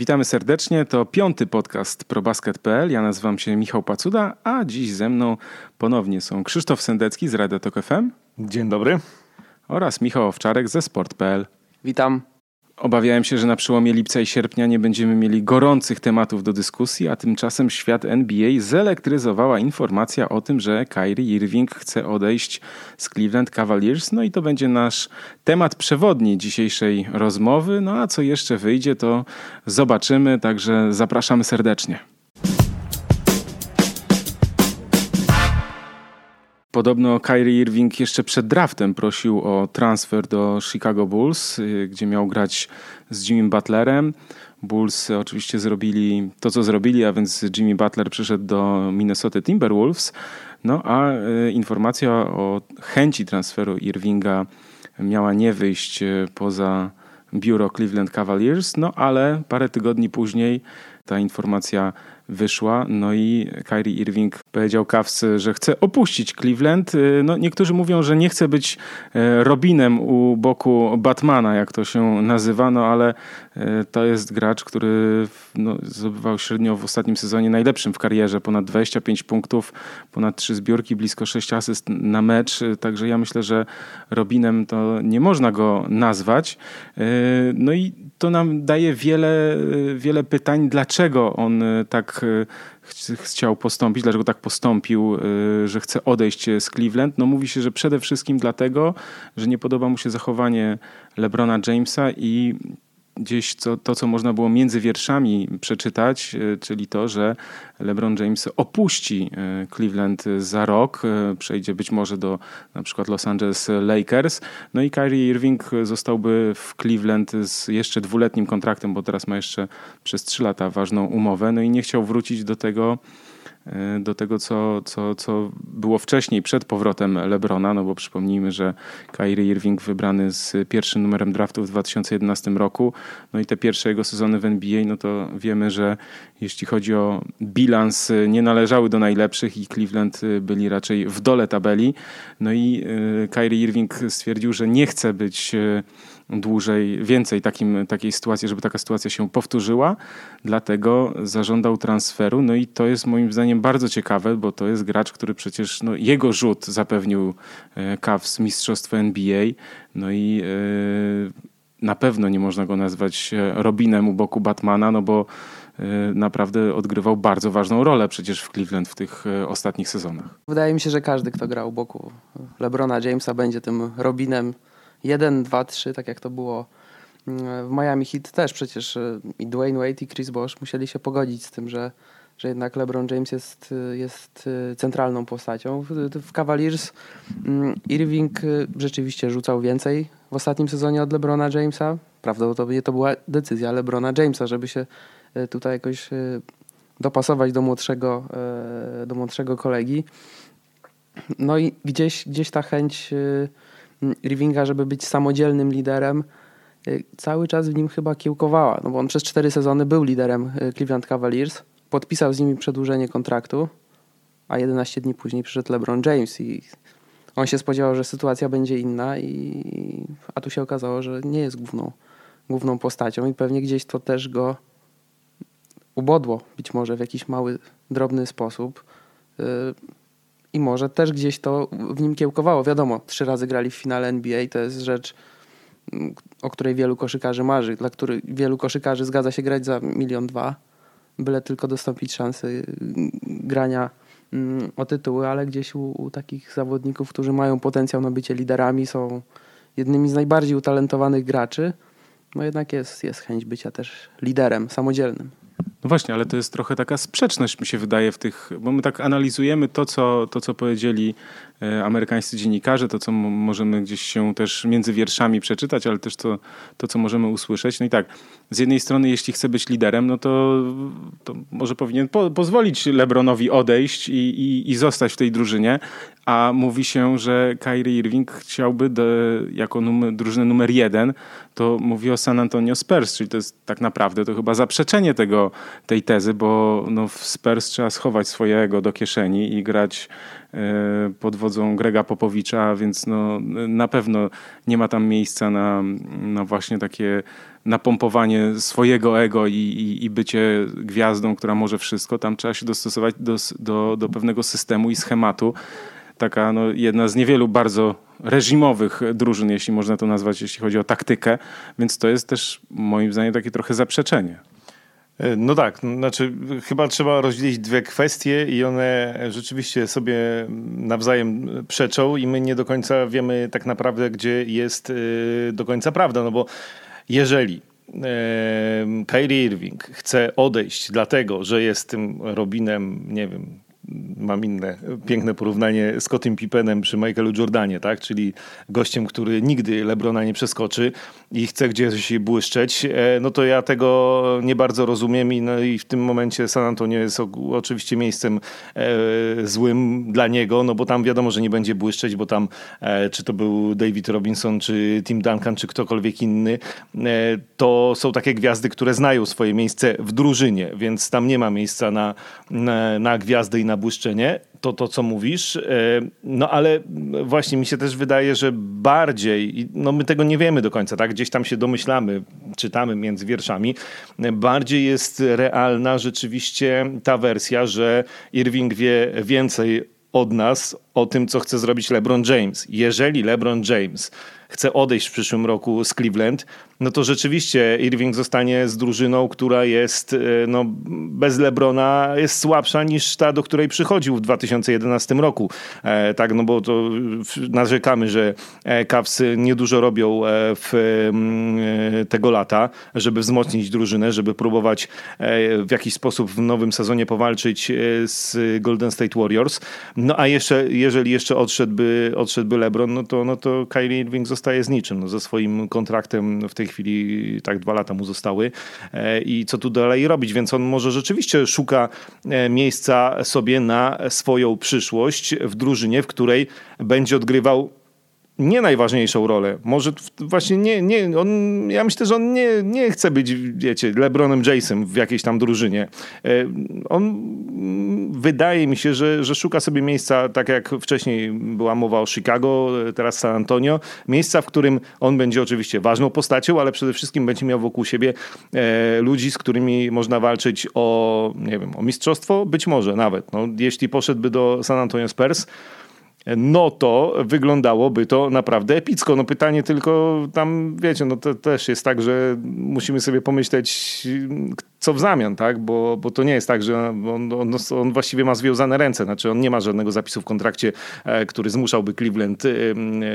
Witamy serdecznie. To piąty podcast ProBasket.pl. Ja nazywam się Michał Pacuda, a dziś ze mną ponownie są Krzysztof Sendecki z Radio Tok FM. Dzień dobry. Oraz Michał Owczarek ze Sport.pl. Witam. Obawiałem się, że na przełomie lipca i sierpnia nie będziemy mieli gorących tematów do dyskusji, a tymczasem świat NBA zelektryzowała informacja o tym, że Kyrie Irving chce odejść z Cleveland Cavaliers. No i to będzie nasz temat przewodni dzisiejszej rozmowy. No a co jeszcze wyjdzie, to zobaczymy, także zapraszamy serdecznie. Podobno Kyrie Irving jeszcze przed draftem prosił o transfer do Chicago Bulls, y, gdzie miał grać z Jimmy Butlerem. Bulls oczywiście zrobili to, co zrobili, a więc Jimmy Butler przyszedł do Minnesota Timberwolves. No a y, informacja o chęci transferu Irvinga miała nie wyjść y, poza biuro Cleveland Cavaliers, no ale parę tygodni później ta informacja wyszła. No i Kyrie Irving powiedział Cavs, że chce opuścić Cleveland. Y, no, niektórzy mówią, że nie chce być e, Robinem u boku Batmana, jak to się nazywa, no ale e, to jest gracz, który no, zdobywał średnio w ostatnim sezonie najlepszym w karierze. Ponad 25 punktów, ponad 3 zbiórki, blisko 6 asyst na mecz. Także ja myślę, że Robinem to nie można go nazwać. No i to nam daje wiele, wiele pytań, dlaczego on tak chciał postąpić, dlaczego tak postąpił, y, że chce odejść z Cleveland. No mówi się, że przede wszystkim dlatego, że nie podoba mu się zachowanie LeBrona Jamesa i gdzieś to, to, co można było między wierszami przeczytać, e, czyli to, że LeBron James opuści e, Cleveland za rok, e, przejdzie być może do na przykład Los Angeles Lakers, no i Kyrie Irving zostałby w Cleveland z jeszcze dwuletnim kontraktem, bo teraz ma jeszcze przez trzy lata ważną umowę, no i nie chciał wrócić do tego do tego, co, co, co było wcześniej, przed powrotem Lebrona, no bo przypomnijmy, że Kyrie Irving wybrany z pierwszym numerem draftu w 2011 roku, no i te pierwsze jego sezony w NBA, no to wiemy, że jeśli chodzi o bilans, nie należały do najlepszych i Cleveland byli raczej w dole tabeli, no i e, Kyrie Irving stwierdził, że nie chce być e, dłużej, więcej takim, takiej sytuacji, żeby taka sytuacja się powtórzyła. Dlatego zażądał transferu. No i to jest moim zdaniem bardzo ciekawe, bo to jest gracz, który przecież no, jego rzut zapewnił e, Cavs mistrzostwo NBA. No i e, na pewno nie można go nazwać e, Robinem u boku Batmana, no bo naprawdę odgrywał bardzo ważną rolę przecież w Cleveland w tych ostatnich sezonach. Wydaje mi się, że każdy, kto grał u boku LeBrona Jamesa będzie tym Robinem 1, 2, 3, tak jak to było mm, w Miami Heat też przecież e, i Dwayne Wade i Chris Bosh musieli się pogodzić z tym, że, że jednak LeBron James jest, jest e, centralną postacią. W, Cavaliers mm, Irving rzeczywiście rzucał więcej w ostatnim sezonie od LeBrona Jamesa. Prawdopodobnie to była decyzja LeBrona Jamesa, żeby się tutaj jakoś dopasować do młodszego, do młodszego kolegi. No i gdzieś, gdzieś ta chęć Irvinga, żeby być samodzielnym liderem, y, cały czas w nim chyba kiełkowała, no bo on przez cztery sezony był liderem y, Cleveland Cavaliers, podpisał z nimi przedłużenie kontraktu, a 11 dni później przyszedł LeBron James i on się spodziewał, że sytuacja będzie inna, i, a tu się okazało, że nie jest główną, główną postacią i pewnie gdzieś to też go ubodło, być może w jakiś mały, drobny sposób. I może też gdzieś to w nim kiełkowało. Wiadomo, trzy razy grali w finale NBA, to jest rzecz, mm, o której wielu koszykarzy marzy, dla których wielu koszykarzy zgadza się grać za milion dwa, byle tylko dostąpić szansy mm, grania mm, o tytuły, ale gdzieś u, u takich zawodników, którzy mają potencjał na bycie liderami, są jednymi z najbardziej utalentowanych graczy, no jednak jest, jest chęć bycia też liderem samodzielnym. No właśnie, ale to jest trochę taka sprzeczność, mi się wydaje, w tych, bo my tak analizujemy to, co, to, co powiedzieli e, amerykańscy dziennikarze, to, co możemy gdzieś się też między wierszami przeczytać, ale też to, to co możemy usłyszeć. No i tak, z jednej strony, jeśli chce być liderem, no to, to może powinien po, pozwolić LeBronowi odejść i, i, i zostać w tej drużynie, a mówi się, że Kyrie Irving chciałby jako numer, drużynę numer jeden, to mówi o San Antonio Spurs, czyli to jest tak naprawdę to chyba zaprzeczenie tego, tej tezy, bo no w Spurs trzeba schować swojego do kieszeni i grać pod wodzą Grega Popowicza, więc no, na pewno nie ma tam miejsca na, na właśnie takie napompowanie swojego ego i, i, i, bycie gwiazdą, która może wszystko. Tam trzeba się dostosować do, do, do pewnego systemu i schematu. Taka no, jedna z niewielu bardzo reżimowych drużyn, jeśli można to nazwać, jeśli chodzi o taktykę, więc to jest też moim zdaniem takie trochę zaprzeczenie. E, no tak, znaczy chyba trzeba rozdzielić dwie kwestie i one rzeczywiście sobie nawzajem przeczą i my nie do końca wiemy tak naprawdę, gdzie jest e, do końca prawda, no bo jeżeli Kyrie Irving chce odejść dlatego, że jest tym Robinem, nie wiem, mam inne piękne porównanie z Scottim Pippenem przy Michaelu Jordanie, tak? czyli gościem, który nigdy Lebrona nie przeskoczy i chce gdzieś błyszczeć, e, no to ja tego nie bardzo rozumiem i, no i w tym momencie San Antonio jest oczywiście miejscem e, złym dla niego, no bo tam wiadomo, że nie będzie błyszczeć, bo tam e, czy to był David Robinson, czy Tim Duncan, czy ktokolwiek inny, to są takie gwiazdy, które znają swoje miejsce w drużynie, więc tam nie ma miejsca na, na, na gwiazdy i na błyszczenie, to to, co mówisz. E, no ale właśnie mi się też wydaje, że bardziej, no my tego nie wiemy do końca, tak? Gdzieś tam się domyślamy, czytamy między wierszami. Bardziej jest realna rzeczywiście ta wersja, że Irving wie więcej od nas o tym, co chce zrobić LeBron James. Jeżeli LeBron James chce odejść w przyszłym roku z Cleveland, no to rzeczywiście Irving zostanie z drużyną, która jest e, no, bez Lebrona jest słabsza niż ta, do której przychodził w 2011 roku. E, tak, no bo to narzekamy, że e, Cavs niedużo robią w e, tego lata, żeby wzmocnić drużynę, żeby próbować w jakiś sposób w nowym sezonie powalczyć z Golden State Warriors. No a jeszcze, jeżeli jeszcze odszedłby, odszedłby LeBron, no to, no to Kyrie Irving zostaje z niczym. No, ze swoim kontraktem w tej chwili tak dwa lata mu zostały e, i co tu dalej robić, więc on może rzeczywiście szuka e, miejsca sobie na swoją przyszłość w drużynie, w której będzie odgrywał nie najważniejszą rolę. Może właśnie nie, nie on, ja myślę, że on nie, nie chce być, wiecie, LeBronem Jasem w jakiejś tam drużynie. E, on wydaje mi się, że, że szuka sobie miejsca, tak jak wcześniej była mowa o Chicago, teraz San Antonio, miejsca, w którym on będzie oczywiście ważną postacią, ale przede wszystkim będzie miał wokół siebie e, ludzi, z którymi można walczyć o, nie wiem, o mistrzostwo, być może nawet. No, jeśli poszedłby do San Antonio Spurs, no to wyglądałoby to naprawdę epicko. No pytanie tylko tam, wiecie, no to też jest tak, że musimy sobie pomyśleć, co w zamian, tak? Bo, bo to nie jest tak, że on, on, on właściwie ma związane ręce. Znaczy on nie ma żadnego zapisu w kontrakcie, e, który zmuszałby Cleveland e,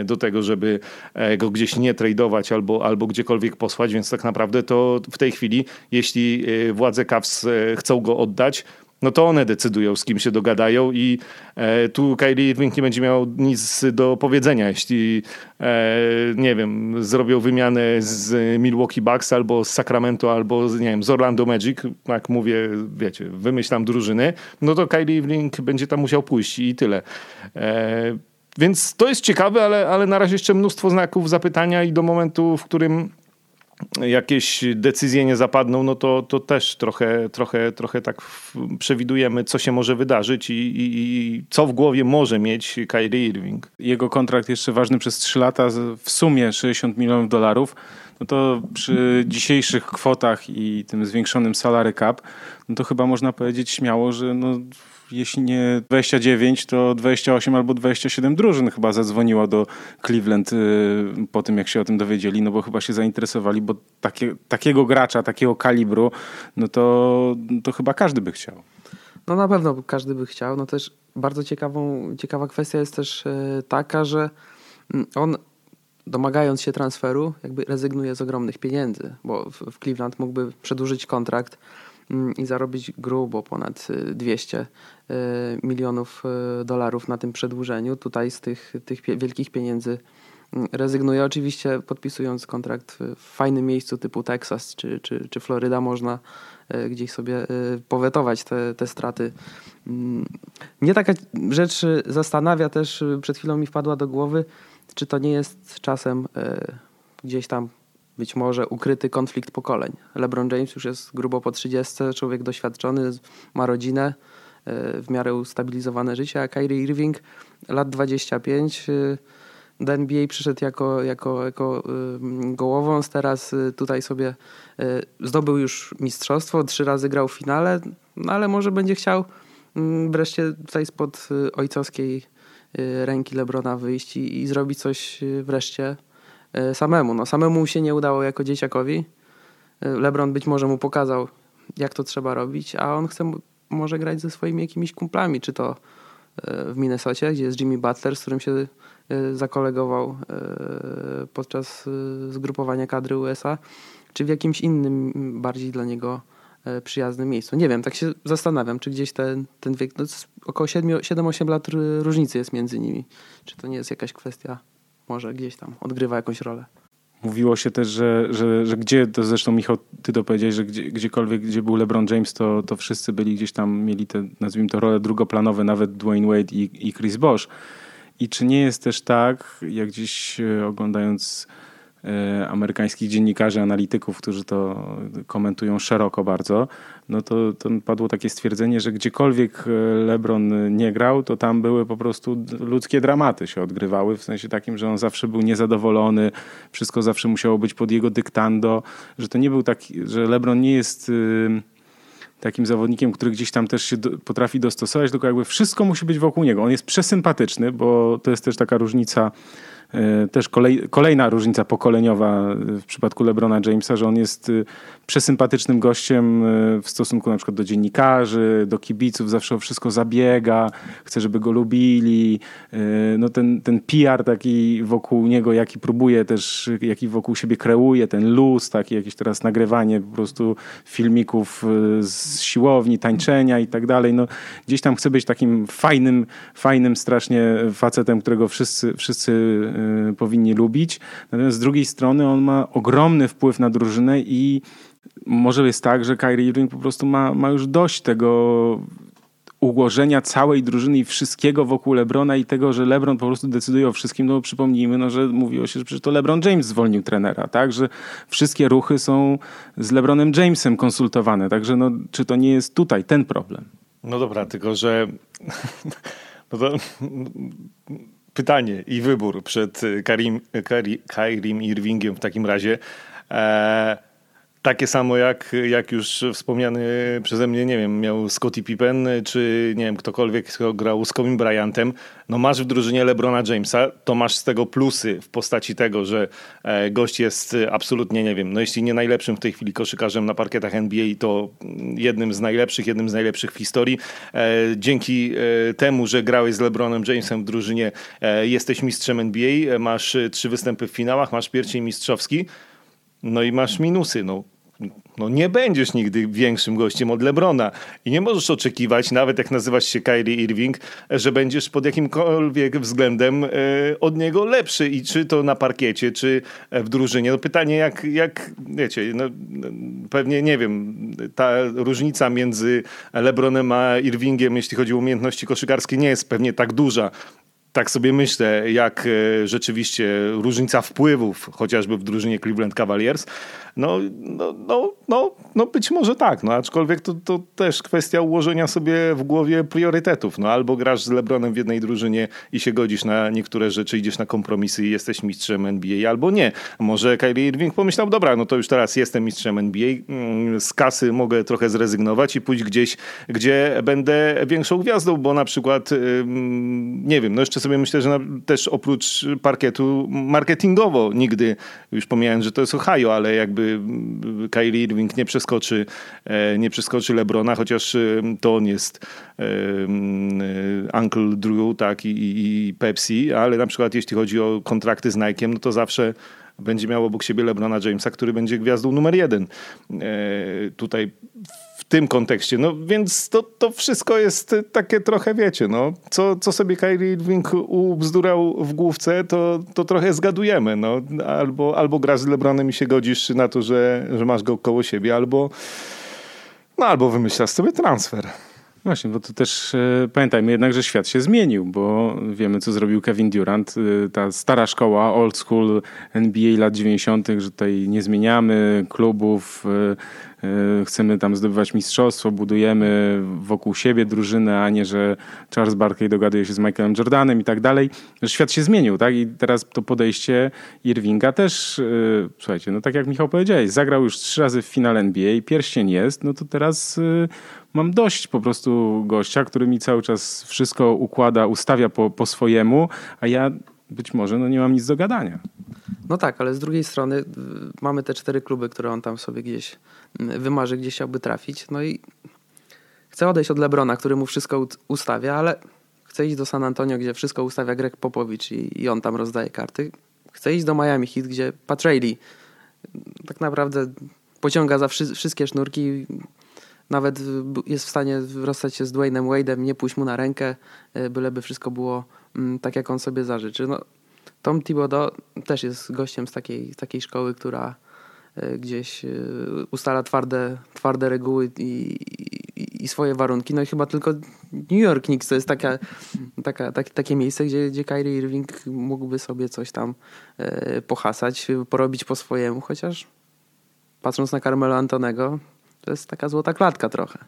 do tego, żeby e, go gdzieś nie tradować albo, albo gdziekolwiek posłać, więc tak naprawdę to w tej chwili, jeśli władze Cavs chcą go oddać, no to one decydują, z kim się dogadają i e, tu Kyrie Irving nie będzie miał nic do powiedzenia, jeśli e, nie wiem, zrobią wymianę z Milwaukee Bucks albo z Sacramento, albo nie wiem, z Orlando Magic, jak mówię, wiecie, wymyślam drużyny, no to Kyrie Irving będzie tam musiał pójść i tyle. E, więc to jest ciekawe, ale, ale na razie jeszcze mnóstwo znaków zapytania i do momentu, w którym jakieś decyzje nie zapadną, no to, to też trochę, trochę, trochę tak przewidujemy, co się może wydarzyć i, i, i, co w głowie może mieć Kyrie Irving. Jego kontrakt jeszcze ważny przez 3 lata, w sumie 60 milionów dolarów, no to przy dzisiejszych kwotach i tym zwiększonym salary cap, no to chyba można powiedzieć śmiało, że no jeśli nie 29, to 28 albo 27 drużyn chyba zadzwoniło do Cleveland y, po tym, jak się o tym dowiedzieli, no bo chyba się zainteresowali, bo takie, takiego gracza, takiego kalibru, no to, to chyba każdy by chciał. No na pewno każdy by chciał. No też bardzo ciekawą, ciekawa kwestia jest też y, taka, że mm, on domagając się transferu, jakby rezygnuje z ogromnych pieniędzy, bo w Cleveland mógłby przedłużyć kontrakt i zarobić grubo ponad 200 y, y, milionów y, dolarów na tym przedłużeniu. Tutaj z tych, tych wielkich pieniędzy mm, rezygnuje. Oczywiście podpisując kontrakt w fajnym miejscu typu Teksas czy, czy, czy Floryda można gdzieś sobie powetować te, te straty. Mm, mnie taka rzecz zastanawia też, przed chwilą mi wpadła do głowy, czy to nie jest czasem gdzieś tam być może ukryty konflikt pokoleń. LeBron James już jest grubo po 30, człowiek doświadczony, ma rodzinę, w miarę ustabilizowane życie, a Kyrie Irving lat 25 do NBA przyszedł jako, jako, jako gołowąc, teraz tutaj sobie zdobył już mistrzostwo, trzy razy grał w finale, no ale może będzie chciał wreszcie tutaj spod ojcowskiej ręki Lebrona wyjść i, i zrobić coś wreszcie samemu. No, samemu się nie udało jako dzieciakowi. LeBron być może mu pokazał, jak to trzeba robić, a on chce może grać ze swoimi jakimiś kumplami, czy to e, w Minnesocie, gdzie jest Jimmy Butler, z którym się e, zakolegował e, podczas zgrupowania kadry USA, czy w jakimś innym, bardziej dla niego przyjaznym miejscu. Nie wiem, tak się zastanawiam, czy gdzieś ten, ten wiek, no około 7-8 lat różnicy jest między nimi. Czy to nie jest jakaś kwestia, może gdzieś tam odgrywa jakąś rolę. Mówiło się też, że, że, że gdzie, to zresztą Michał, ty to powiedziałeś, że gdzie, gdziekolwiek, gdzie był LeBron James, to, to wszyscy byli gdzieś tam, mieli te, nazwijmy to, role drugoplanowe, nawet Dwayne Wade i, i Chris Bosh. I czy nie jest też tak, jak gdzieś e, oglądając E, amerykańskich dziennikarzy, analityków, którzy to komentują szeroko bardzo, no to, to padło takie stwierdzenie, że gdziekolwiek e, LeBron nie grał, to tam były po prostu ludzkie dramaty się odgrywały, w sensie takim, że on zawsze był niezadowolony, wszystko zawsze musiało być pod jego dyktando, że to nie był taki, że LeBron nie jest y, takim zawodnikiem, który gdzieś tam też się potrafi dostosować, tylko jakby wszystko musi być wokół niego. On jest przesympatyczny, bo to jest też taka różnica E, też kolej, kolejna różnica pokoleniowa w przypadku LeBrona Jamesa, że on jest y, przesympatycznym gościem e, w stosunku na przykład do dziennikarzy, do kibiców, zawsze o wszystko zabiega, chce, żeby go lubili. E, no ten, ten PR taki wokół niego, jaki próbuje też, jaki wokół siebie kreuje, ten luz, taki jakieś teraz nagrywanie po prostu filmików z siłowni, tańczenia i tak dalej. No, gdzieś tam chce być takim fajnym, fajnym strasznie facetem, którego wszyscy, wszyscy powinni lubić. Natomiast z drugiej strony on ma ogromny wpływ na drużynę i może jest tak, że Kyrie Irving po prostu ma, ma już dość tego ułożenia całej drużyny i wszystkiego wokół Lebrona i tego, że Lebron po prostu decyduje o wszystkim, no przypomnijmy, no, że mówiło się, że to LeBron James zwolnił trenera, tak, że wszystkie ruchy są z LeBronem Jamesem konsultowane, także no, czy to nie jest tutaj ten problem? No dobra, tylko że no to pytanie i wybór przed Karim, Karim Irvingiem w takim razie. E, takie samo jak, jak już wspomniany przeze mnie, nie wiem, miał Scottie Pippen, czy nie wiem, ktokolwiek, kto grał z Kobe Bryantem. No masz w drużynie LeBrona Jamesa, to masz z tego plusy w postaci tego, że e, gość jest absolutnie, nie wiem, no jeśli nie najlepszym w tej chwili koszykarzem na parkietach NBA, to jednym z najlepszych, jednym z najlepszych w historii. E, dzięki e, temu, że grałeś z LeBronem Jamesem w drużynie, jesteś mistrzem NBA, masz trzy występy w finałach, masz pierścień mistrzowski, no i masz minusy. No, no nie będziesz nigdy większym gościem od Lebrona i nie możesz oczekiwać, nawet jak nazywasz się Kyrie Irving, że będziesz pod jakimkolwiek względem e, od niego lepszy. I czy to na parkiecie, czy w drużynie. No pytanie jak, jak wiecie, no, pewnie nie wiem, ta różnica między Lebronem a Irvingiem, jeśli chodzi o umiejętności koszykarskie, nie jest pewnie tak duża. Tak sobie myślę, jak e, rzeczywiście różnica wpływów, chociażby w drużynie Cleveland Cavaliers, no, no, no, no, no być może tak, no aczkolwiek to, to też kwestia ułożenia sobie w głowie priorytetów. No albo grasz z LeBronem w jednej drużynie i się godzisz na niektóre rzeczy, idziesz na kompromisy i jesteś mistrzem NBA, albo nie. Może Kyrie Irving pomyślał, dobra, no to już teraz jestem mistrzem NBA, mm, z kasy mogę trochę zrezygnować i pójść gdzieś, gdzie będę większą gwiazdą, bo na przykład, nie wiem, no jeszcze sobie myślę, że też oprócz parkietu marketingowo nigdy, już pomijając, że to jest Ohio, ale jakby Kyrie Irving nie przeskoczy, e, nie przeskoczy Lebrona, chociaż e, to on jest e, Uncle Drew tak, i, i Pepsi, ale na przykład jeśli chodzi o kontrakty z Nike'em, no to zawsze będzie miał obok siebie Lebrona Jamesa, który będzie gwiazdą numer jeden. Tutaj w tym kontekście. No więc to, to wszystko jest takie trochę, wiecie, no, co, co sobie Kyrie Irving ubzdurał w główce, to, to trochę zgadujemy. No. Albo, albo grasz z Lebronem i się godzisz na to, że, że masz go koło siebie, albo, no, albo wymyślasz sobie transfer. Właśnie, bo to też e, pamiętajmy jednak, że świat się zmienił, bo wiemy, co zrobił Kevin Durant. E, ta stara szkoła, old school NBA lat 90., że tutaj nie zmieniamy klubów, e, e, chcemy tam zdobywać mistrzostwo, budujemy wokół siebie drużynę, a nie, że Charles Barkley dogaduje się z Michaelem Jordanem i tak dalej. Świat się zmienił, tak? I teraz to podejście Irvinga też, e, słuchajcie, no tak jak Michał powiedziałeś, zagrał już trzy razy w finale NBA, pierścień jest, no to teraz e, mam dość po prostu gościa, który mi cały czas wszystko układa, ustawia po, po swojemu, a ja być może no nie mam nic do gadania. No tak, ale z drugiej strony y, mamy te cztery kluby, które on tam sobie gdzieś y, wymarzy, gdzie chciałby trafić. No i chce odejść od Lebrona, który mu wszystko ustawia, ale chce iść do San Antonio, gdzie wszystko ustawia Greg Popowicz i, i on tam rozdaje karty. Chce iść do Miami Heat, gdzie Pat Riley tak naprawdę pociąga za wszy- wszystkie sznurki. Nawet jest w stanie rozstać się z Dwaynem Wade'em, nie pójść mu na rękę, y, byleby wszystko było mm, tak, jak on sobie zażyczy. No, Tom Thibodeau też jest gościem z takiej, takiej szkoły, która y, gdzieś y, ustala twarde, twarde reguły i, i, i swoje warunki. No i chyba tylko New York Knicks to jest taka, taka, tak, takie miejsce, gdzie, gdzie Kyrie Irving mógłby sobie coś tam pohasać, porobić po swojemu, chociaż patrząc na Carmelo Antonego, to jest taka złota klatka trochę.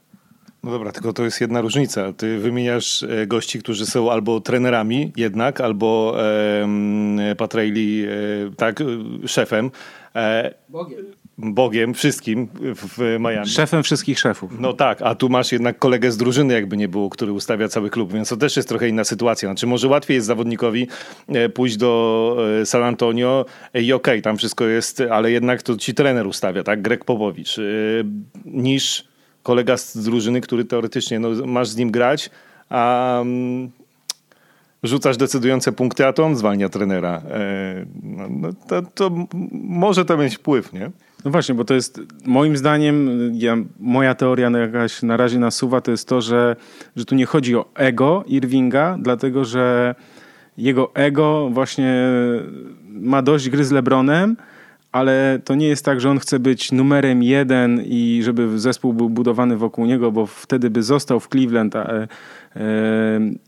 No dobra, tylko to jest jedna różnica. Ty wymieniasz e, gości, którzy są albo trenerami jednak, albo e, e, tak, szefem, e, Bogiem. Bogiem, wszystkim w, Miami. Szefem wszystkich szefów. No tak, a tu masz jednak kolegę z drużyny, jakby nie było, który ustawia cały klub, więc to też jest trochę inna sytuacja. Znaczy może łatwiej jest zawodnikowi e, pójść do e, San Antonio i okej, tam wszystko jest, ale jednak to ci trener ustawia, tak, Greg Popowicz, e, niż kolega z drużyny, który teoretycznie, no masz z nim grać, a mm, rzucasz decydujące punkty, a to on zwalnia trenera. No, no, to, to może to mieć wpływ, nie? No właśnie, bo to jest moim zdaniem, ja, moja teoria jakaś na razie nasuwa, to jest to, że, że tu nie chodzi o ego Irvinga, dlatego że jego ego właśnie ma dość gry z Lebronem, ale to nie jest tak, że on chce być numerem jeden i żeby zespół był budowany wokół niego, bo wtedy by został w Cleveland a,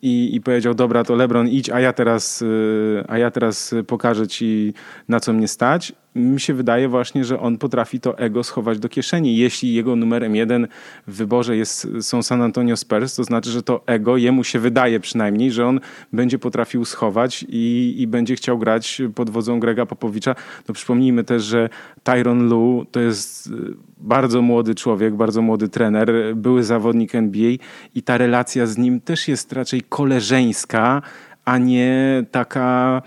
i, i powiedział, dobra, to LeBron idź, a ja teraz, e, a ja teraz pokażę ci, na co mnie stać. Mi się wydaje właśnie, że on potrafi to ego schować do kieszeni. Jeśli jego numerem jeden w wyborze jest, są San Antonio Spurs, to znaczy, że to ego jemu się wydaje przynajmniej, że on będzie potrafił schować i, i będzie chciał grać pod wodzą Grega Popowicza. No przypomnijmy też, że Tyron Lu to jest y, bardzo młody człowiek, bardzo młody trener, były zawodnik NBA i ta relacja z nim też jest raczej koleżeńska, a nie taka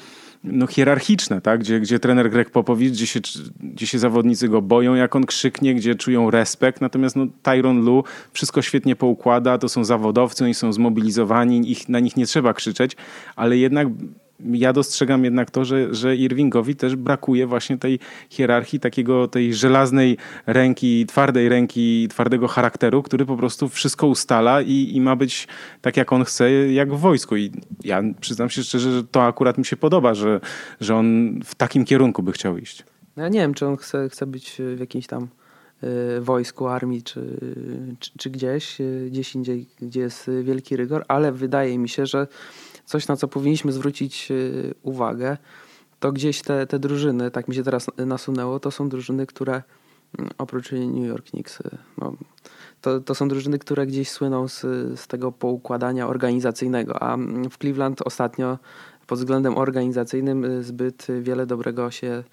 no, hierarchiczna, tak? gdzie, gdzie trener Greg Popowicz, gdzie się, gdzie się zawodnicy go boją, jak on krzyknie, gdzie czują respekt. Natomiast no, Tyron Lu wszystko świetnie poukłada, to są zawodowcy, oni są zmobilizowani, ich, na nich nie trzeba krzyczeć, ale jednak ja dostrzegam jednak to, że, że Irvingowi też brakuje właśnie tej hierarchii, takiego tej żelaznej ręki, twardej ręki, twardego charakteru, który po prostu wszystko ustala i, i ma być tak, jak on chce, jak w wojsku. I ja przyznam się szczerze, że to akurat mi się podoba, że, że on w takim kierunku by chciał iść. No Ja nie wiem, czy on chce, chce być w jakimś tam y, wojsku, armii, czy, czy, czy gdzieś, y, gdzieś indziej, gdzie jest wielki rygor, ale wydaje mi się, że coś, na co powinniśmy zwrócić y, uwagę, to gdzieś te, te drużyny, tak mi się teraz nasunęło, to są drużyny, które mm, oprócz New York Knicks, y, no, to, to są drużyny, które gdzieś słyną z, z tego poukładania organizacyjnego, a mm, w Cleveland ostatnio pod względem organizacyjnym y, zbyt wiele dobrego się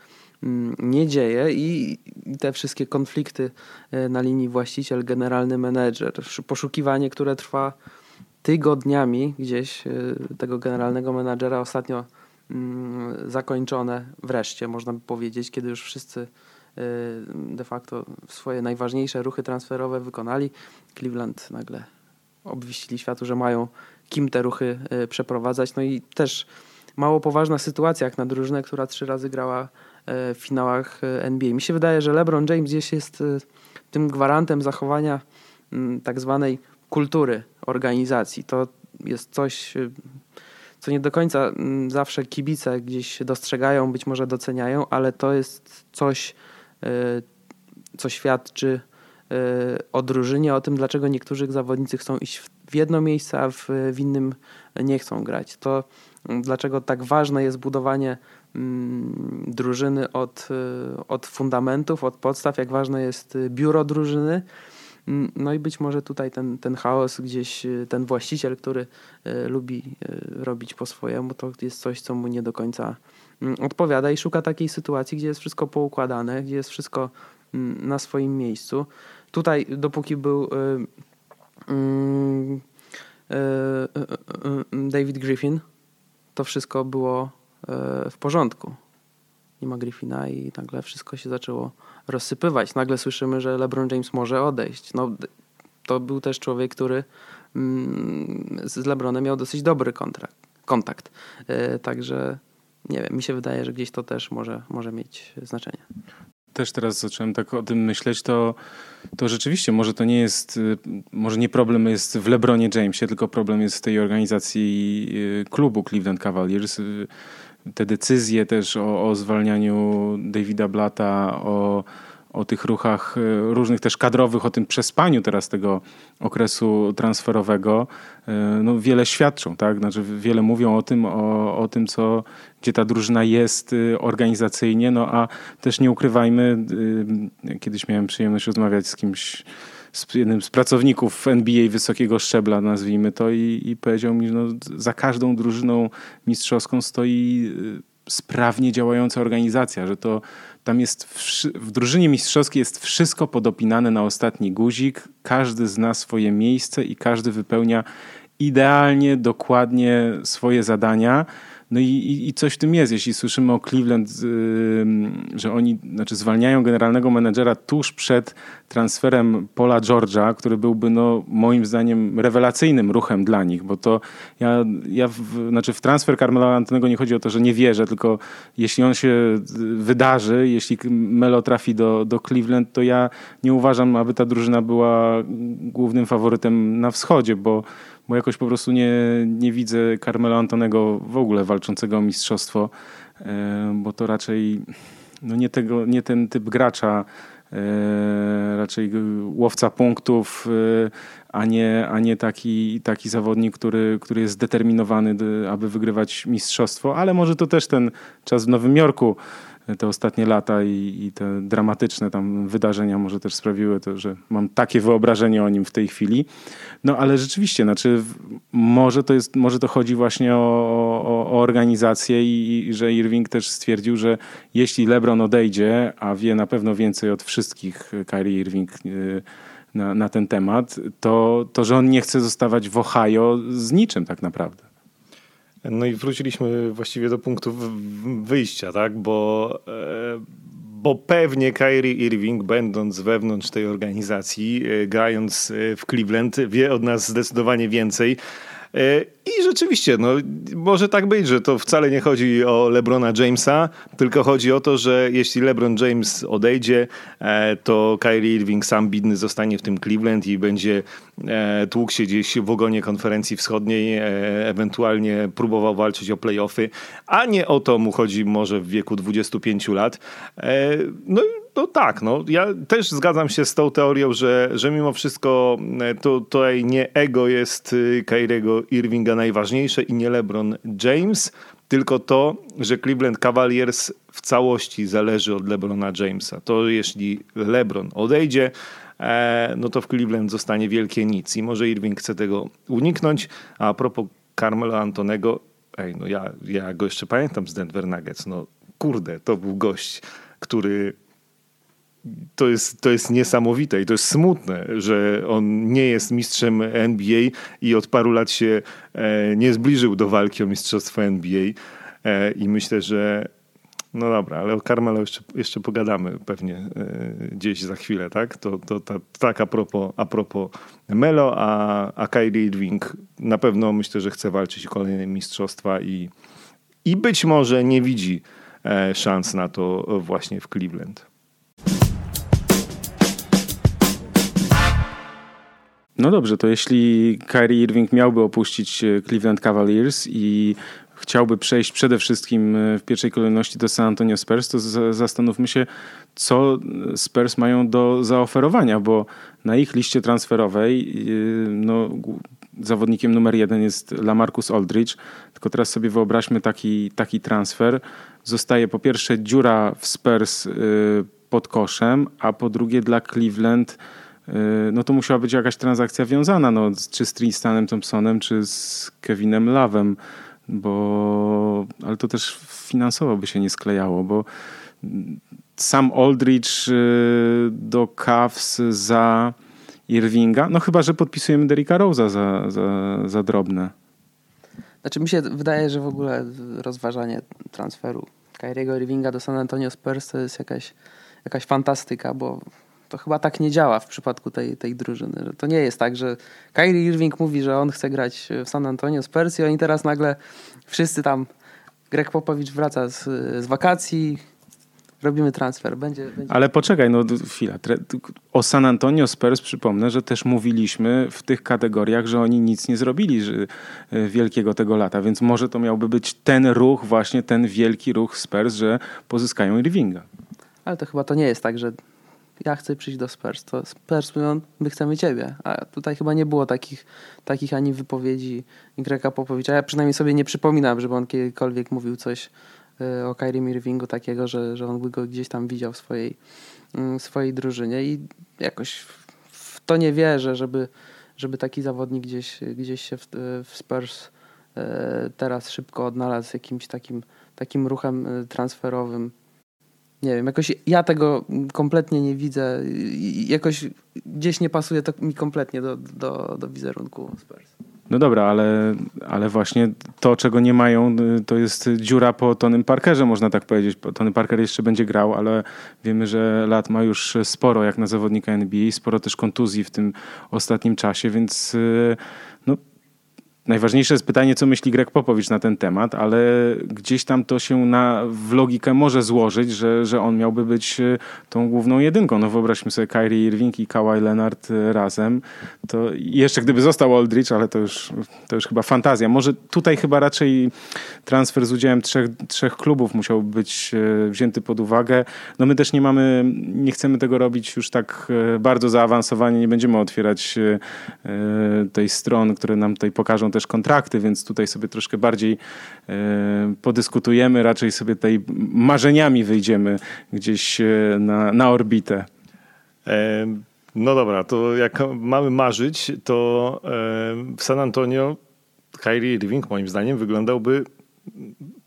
mm, nie dzieje i te wszystkie konflikty na linii właściciel, generalny menedżer, sz- poszukiwanie, które trwa tygodniami gdzieś y, tego generalnego menadżera ostatnio mm, zakończone wreszcie, można by powiedzieć, kiedy już wszyscy y, de facto swoje najważniejsze ruchy transferowe wykonali. Cleveland nagle obwieścili światu, że mają kim te ruchy y, przeprowadzać. No i też mało poważna sytuacja jak na drużynę, która trzy razy grała w finałach NBA. Mi się wydaje, że LeBron James gdzieś jest tym gwarantem zachowania mm, tak zwanej kultury organizacji. To jest coś, y, co nie do końca mm, zawsze kibice gdzieś dostrzegają, być może doceniają, ale to jest coś, y, co świadczy y, o drużynie, o tym, dlaczego niektórzy zawodnicy chcą iść w, jedno miejsce, a w, innym nie chcą grać. To dlaczego tak ważne jest budowanie mm, drużyny od, od fundamentów, od podstaw, jak ważne jest biuro drużyny. Mm, no i być może tutaj ten, ten chaos, gdzieś ten właściciel, który lubi robić po swojemu, to jest coś, co mu nie do końca mm, odpowiada i szuka takiej sytuacji, gdzie jest wszystko poukładane, gdzie jest wszystko na swoim miejscu. Tutaj, dopóki był y, y, y, David Griffin, to wszystko było w porządku. Nie ma Griffina i nagle wszystko się zaczęło rozsypywać. Nagle słyszymy, że LeBron James może odejść. No, to był też człowiek, który mm, z LeBronem miał dosyć dobry kontrakt, kontakt. Także nie wiem, mi się wydaje, że gdzieś to też może, może mieć znaczenie też teraz zacząłem tak o tym myśleć, to, to rzeczywiście może to nie jest, y, może nie problem jest w LeBronie Jamesie, tylko problem jest w tej organizacji y, klubu Cleveland Cavaliers. Te decyzje też o, o zwalnianiu Davida Blata, o o tych ruchach e, różnych też kadrowych, o tym przespaniu teraz tego okresu transferowego, e, no wiele świadczą, tak? Znaczy wiele mówią o tym, o, o tym, co, gdzie ta drużyna jest e, organizacyjnie, no a też nie ukrywajmy, kiedyś miałem przyjemność rozmawiać z kimś, z jednym z pracowników NBA wysokiego szczebla, nazwijmy to, i, i powiedział mi, że no, za każdą drużyną mistrzowską stoi sprawnie działająca organizacja, że to tam jest w, w drużynie mistrzowskiej jest wszystko podopinane na ostatni guzik. Każdy zna swoje miejsce i każdy wypełnia idealnie, dokładnie swoje zadania. No i, i, i, coś w tym jest. Jeśli słyszymy o Cleveland, yy, że oni znaczy zwalniają generalnego menedżera tuż przed transferem Paula George'a, który byłby no, moim zdaniem rewelacyjnym ruchem dla nich, bo to ja, ja w, znaczy w transfer Carmela Antonego nie chodzi o to, że nie wierzę, tylko jeśli on się wydarzy, jeśli Melo trafi do, do Cleveland, to ja nie uważam, aby ta drużyna była głównym faworytem na wschodzie, bo bo jakoś po prostu nie, nie widzę Carmela Antonego w ogóle walczącego o mistrzostwo, e, bo to raczej no nie, tego, nie ten typ gracza, e, raczej łowca punktów, e, a nie, a nie taki, taki zawodnik, który, który jest zdeterminowany, aby wygrywać mistrzostwo, ale może to też ten czas w Nowym Jorku te ostatnie lata i, i, te dramatyczne tam wydarzenia może też sprawiły to, że mam takie wyobrażenie o nim w tej chwili. No ale rzeczywiście, znaczy może to, jest, może to chodzi właśnie o, o, o organizację i, i, że Irving też stwierdził, że jeśli LeBron odejdzie, a wie na pewno więcej od wszystkich Kyrie Irving y, na, na ten temat, to, to że on nie chce zostawać w Ohio z niczym tak naprawdę. No i wróciliśmy właściwie do punktu wyjścia, tak? Bo, e, bo pewnie Kyrie Irving, będąc wewnątrz tej organizacji, e, grając e, w Cleveland, wie od nas zdecydowanie więcej. I rzeczywiście, no, może tak być, że to wcale nie chodzi o LeBrona Jamesa, tylko chodzi o to, że jeśli LeBron James odejdzie, e, to Kyrie Irving sam bidny zostanie w tym Cleveland i będzie e, tłukł się gdzieś w ogonie konferencji wschodniej, e, ewentualnie próbował walczyć o playoffy, a nie o to mu chodzi może w wieku 25 lat. No no tak, no ja też zgadzam się z tą teorią, że, że mimo wszystko to tutaj nie ego jest Kyriego Irvinga najważniejsze i nie LeBron James, tylko to, że Cleveland Cavaliers w całości zależy od LeBrona Jamesa. To jeśli LeBron odejdzie, e, no to w Cleveland zostanie wielkie nic i może Irving chce tego uniknąć. A propos Carmelo Antonego, ej, no ja, ja go jeszcze pamiętam z Denver Nuggets, no kurde, to był gość, który to jest, to jest niesamowite i to jest smutne, że on nie jest mistrzem NBA i od paru lat się e, nie zbliżył do walki o mistrzostwo NBA. E, I myślę, że no dobra, ale o Carmelo jeszcze, jeszcze pogadamy pewnie e, gdzieś za chwilę, tak? To, to ta, tak a propos, a propos Melo, a, a Kyrie Irving na pewno myślę, że chce walczyć o kolejne mistrzostwa i, i być może nie widzi szans na to właśnie w Cleveland. No dobrze, to jeśli Kyrie Irving miałby opuścić e, Cleveland Cavaliers i chciałby przejść przede wszystkim e, w pierwszej kolejności do San Antonio Spurs, to zastanówmy się, co Spurs mają do zaoferowania, bo na ich liście transferowej e, no, zawodnikiem numer jeden jest Lamarcus Aldridge. Tylko teraz sobie wyobraźmy taki, taki transfer. Zostaje po pierwsze dziura w Spurs pod koszem, a po drugie dla Cleveland no to musiała być jakaś transakcja wiązana, no, czy z Tristanem Thompsonem, czy z Kevinem Lavem, bo, ale to też finansowo by się nie sklejało, bo sam Aldridge y, do Cavs za Irvinga, no chyba, że podpisujemy Derricka Rose'a za, za, za drobne. Znaczy mi się wydaje, że w ogóle rozważanie transferu Kyriego Irvinga do San Antonio Spurs to jest jakaś, jakaś fantastyka, bo to chyba tak nie działa w przypadku tej, tej drużyny. Że to nie jest tak, że Kyrie Irving mówi, że on chce grać w San Antonio Spurs i oni teraz nagle wszyscy tam Greg Popowicz wraca z, z wakacji, robimy transfer. Będzie, będzie... Ale poczekaj, no chwila. O San Antonio Spurs przypomnę, że też mówiliśmy w tych kategoriach, że oni nic nie zrobili że, e, wielkiego tego lata, więc może to miałby być ten ruch, właśnie ten wielki ruch Spurs, że pozyskają Irvinga. Ale to chyba to nie jest tak, że ja chcę przyjść do Spurs, to Spurs mówią, my chcemy ciebie. A tutaj chyba nie było takich, takich ani wypowiedzi Greka Popowicza. Ja przynajmniej sobie nie przypominam, żeby on kiedykolwiek mówił coś Y, o Kyrie Irvingu takiego, że, że on by go gdzieś tam widział w swojej, mm, swojej drużynie i jakoś w to nie wierzę, żeby, żeby taki zawodnik gdzieś, gdzieś się w, w Spurs y, teraz szybko odnalazł jakimś takim, takim ruchem y, transferowym. Nie wiem, jakoś ja tego kompletnie nie widzę. Jakoś gdzieś nie pasuje to mi kompletnie do, do, do wizerunku Spurs. No dobra, ale, ale właśnie to, czego nie mają, to jest dziura po Tonym Parkerze, można tak powiedzieć. Tony Parker jeszcze będzie grał, ale wiemy, że lat ma już sporo jak na zawodnika NBA, sporo też kontuzji w tym ostatnim czasie, więc y, no, Najważniejsze jest pytanie, co myśli Greg Popowicz na ten temat, ale gdzieś tam to się na, w logikę może złożyć, że, że on miałby być e, tą główną jedynką. No wyobraźmy sobie Kyrie Irving i Kawhi Leonard e, razem. To jeszcze gdyby został Aldridge, ale to już, to już chyba fantazja. Może tutaj chyba raczej transfer z udziałem trzech, trzech klubów musiał być e, wzięty pod uwagę. No my też nie mamy, nie chcemy tego robić już tak bardzo zaawansowanie, nie będziemy otwierać tej strony, które nam tutaj pokażą też kontrakty, więc tutaj sobie troszkę bardziej e, podyskutujemy, raczej sobie tutaj marzeniami wyjdziemy gdzieś e, na, na orbitę. E, no dobra, to jak mamy marzyć, to w San Antonio Kyrie Irving moim zdaniem wyglądałby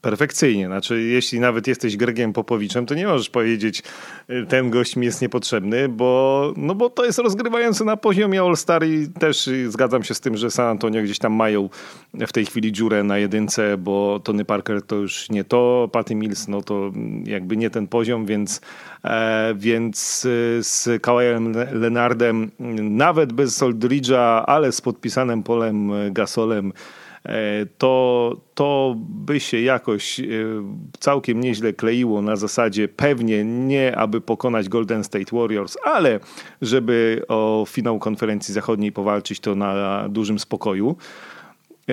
perfekcyjnie. Znaczy, jeśli nawet jesteś Gregiem Popowiczem, to nie możesz powiedzieć, y, ten gość mi jest niepotrzebny, bo, no bo to jest rozgrywający na poziomie All-Star i też zgadzam się z tym, że San Antonio gdzieś tam mają w tej chwili dziurę na jedynce, bo Tony Parker to już nie to, Patty Mills no to jakby nie ten poziom, więc, e, więc y, z Kawajem Lenardem nawet bez Soldridge'a, ale z podpisanym Polem Gasolem to, to by się jakoś e, całkiem nieźle kleiło na zasadzie pewnie nie, aby pokonać Golden State Warriors, ale żeby o finał konferencji zachodniej powalczyć to na dużym spokoju. E,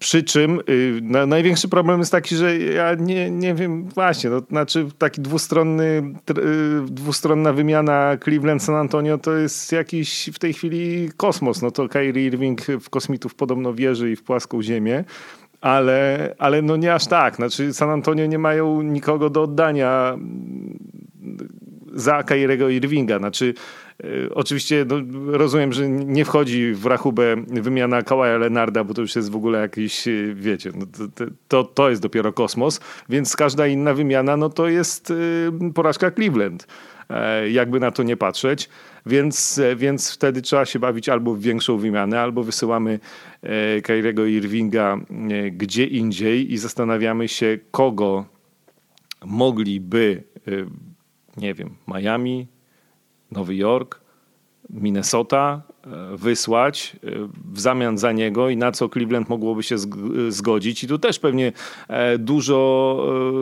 przy czym na, największy problem jest taki, że ja nie, nie wiem, właśnie, no, znaczy taki dwustronny, y, dwustronna wymiana Cleveland-San Antonio to jest jakiś w tej chwili kosmos. No to Kyrie Irving w kosmitów podobno wierzy i w płaską ziemię. Ale, ale no nie aż tak. Znaczy San Antonio nie mają nikogo do oddania za Kyriego Irvinga. Znaczy E, oczywiście no, rozumiem, że nie wchodzi w rachubę wymiana Kawaja Lenarda, bo to już jest w ogóle jakiś, e, wiecie, no, to, to, to jest dopiero kosmos, więc każda inna wymiana no, to jest e, porażka Cleveland jakby na to nie patrzeć. Więc, więc wtedy trzeba się bawić albo w większą wymianę, albo wysyłamy Kairego Irvinga gdzie indziej i zastanawiamy się, kogo mogliby, nie wiem, Miami, Nowy Jork, Minnesota wysłać e, w zamian za niego i na co Cleveland mogłoby się zgodzić. I tu też pewnie e, dużo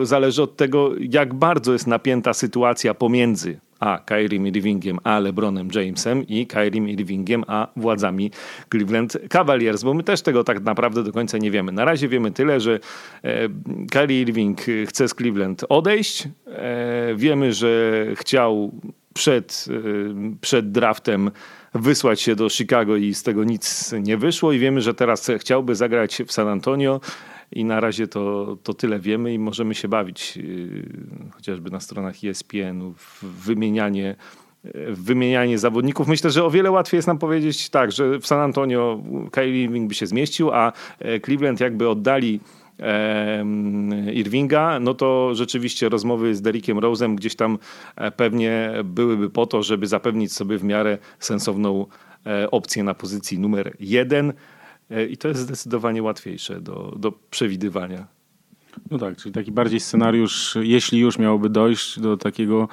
zależy od tego, jak bardzo jest napięta sytuacja pomiędzy a Kyrie Irvingiem, a LeBronem Jamesem i Kyrie Irvingiem, a władzami Cleveland Cavaliers, bo my też tego tak naprawdę do końca nie wiemy. Na razie wiemy tyle, że Kyrie Irving chce z Cleveland odejść. Wiemy, że chciał przed, przed draftem wysłać się do Chicago i z tego nic nie wyszło i wiemy, że teraz chciałby zagrać w San Antonio i na razie to, to tyle wiemy i możemy się bawić yy, chociażby na stronach ESPN w wymienianie wymienianie zawodników. Myślę, że o wiele łatwiej jest nam powiedzieć tak, że w San Antonio Kyrie Irving by się zmieścił, a e, Cleveland jakby oddali Irvinga, no to rzeczywiście rozmowy z Derrickiem Rose'em gdzieś tam e, pewnie byłyby po to, żeby zapewnić sobie w miarę sensowną e, opcję na pozycji numer jeden i to jest zdecydowanie łatwiejsze do, do przewidywania. No tak, czyli taki bardziej scenariusz, jeśli już miałoby dojść do takiego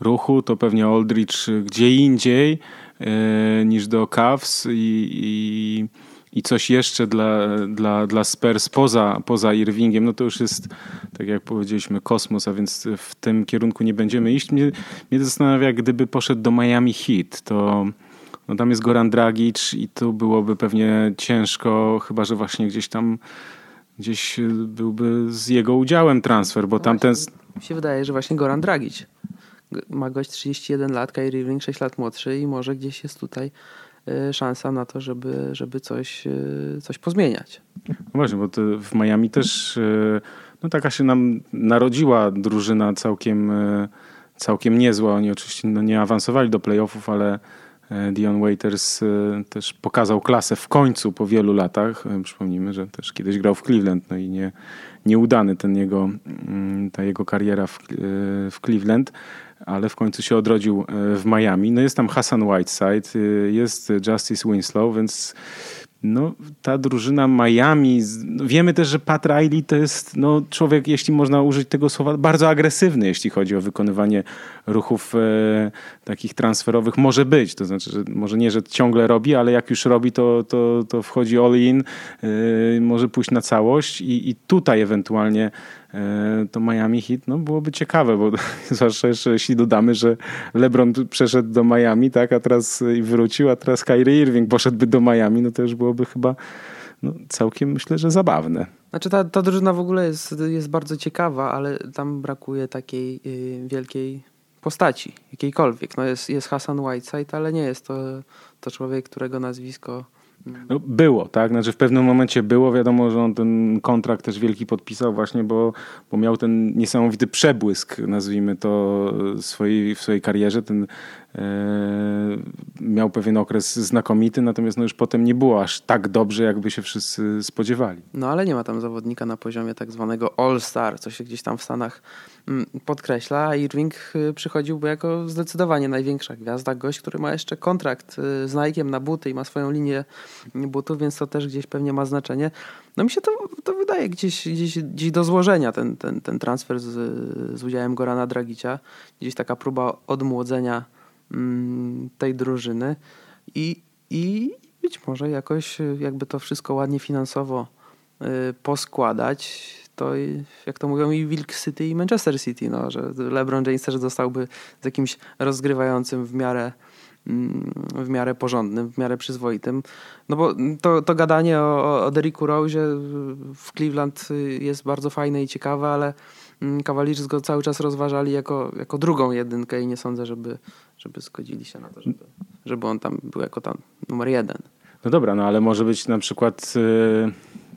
ruchu, to pewnie Aldrich gdzie indziej e, niż do Cavs i, i, i, coś jeszcze dla, dla, dla Spurs poza, poza Irvingiem, no to już jest, tak jak powiedzieliśmy, kosmos, a więc w tym kierunku nie będziemy iść. Mnie, mnie zastanawia, gdyby poszedł do Miami Heat, to no tam jest Goran Dragic i tu byłoby pewnie ciężko, chyba że właśnie gdzieś tam gdzieś byłby z jego udziałem transfer, bo no tamten... Mi się wydaje, że właśnie Goran Dragic ma gość 31 lat, Kyrie Irving 6 lat młodszy i może gdzieś jest tutaj szansa na to, żeby, żeby coś, e, coś pozmieniać. No właśnie, bo w Miami też e, no taka się nam narodziła drużyna całkiem, całkiem niezła. Oni oczywiście no nie awansowali do playoffów, ale Dion Waiters też pokazał klasę w końcu po wielu latach. Przypomnijmy, że też kiedyś grał w Cleveland, no i nie, nieudany ten jego, mm, ta jego kariera w, w Cleveland ale w końcu się odrodził e, w Miami. No jest tam Hassan Whiteside, e, jest Justice Winslow, więc no, ta drużyna Miami, no, wiemy też, że Pat Riley to jest no, człowiek, jeśli można użyć tego słowa, bardzo agresywny, jeśli chodzi o wykonywanie ruchów e, takich transferowych. Może być, to znaczy, że może nie, że ciągle robi, ale jak już robi, to, to, to wchodzi all in, e, może pójść na całość i, i tutaj ewentualnie to Miami Heat no, byłoby ciekawe, bo zwłaszcza jeszcze jeśli dodamy, że LeBron przeszedł do Miami, tak, a teraz i wrócił, a teraz Kyrie Irving poszedłby do Miami, no to już byłoby chyba no, całkiem myślę, że zabawne. Znaczy ta, ta drużyna w ogóle jest, jest bardzo ciekawa, ale tam brakuje takiej y, wielkiej postaci, jakiejkolwiek. No jest, jest Hassan Whiteside, ale nie jest to, to człowiek, którego nazwisko no, było, tak? Znaczy w pewnym momencie było, wiadomo, że on ten kontrakt też wielki podpisał właśnie, bo, bo miał ten niesamowity przebłysk, nazwijmy to, swojej, w swojej karierze. Ten, miał pewien okres znakomity, natomiast no już potem nie było aż tak dobrze, jakby się wszyscy spodziewali. No ale nie ma tam zawodnika na poziomie tak zwanego All-Star, co się gdzieś tam w Stanach mm, podkreśla, a Irving y, przychodziłby jako zdecydowanie największa gwiazda, gość, który ma jeszcze kontrakt y, z Nike'em na buty i ma swoją linię butów, więc to też gdzieś pewnie ma znaczenie. No mi się to, to wydaje gdzieś, gdzieś, gdzieś do złożenia ten, ten, ten transfer z, z udziałem Gorana Dragicia. Gdzieś taka próba odmłodzenia tej drużyny i, i być może jakoś jakby to wszystko ładnie finansowo y, poskładać, to jak to mówią i Wilk City i Manchester City, no, że LeBron James też zostałby z jakimś rozgrywającym w miarę w miarę porządnym, w miarę przyzwoitym. No bo to, to gadanie o, o Derricku Rose w Cleveland jest bardzo fajne i ciekawe, ale mm, Cavaliers go cały czas rozważali jako, jako drugą jedynkę i nie sądzę, żeby, żeby zgodzili się na to, żeby, żeby on tam był jako tam numer jeden. No dobra, no ale może być na przykład yy,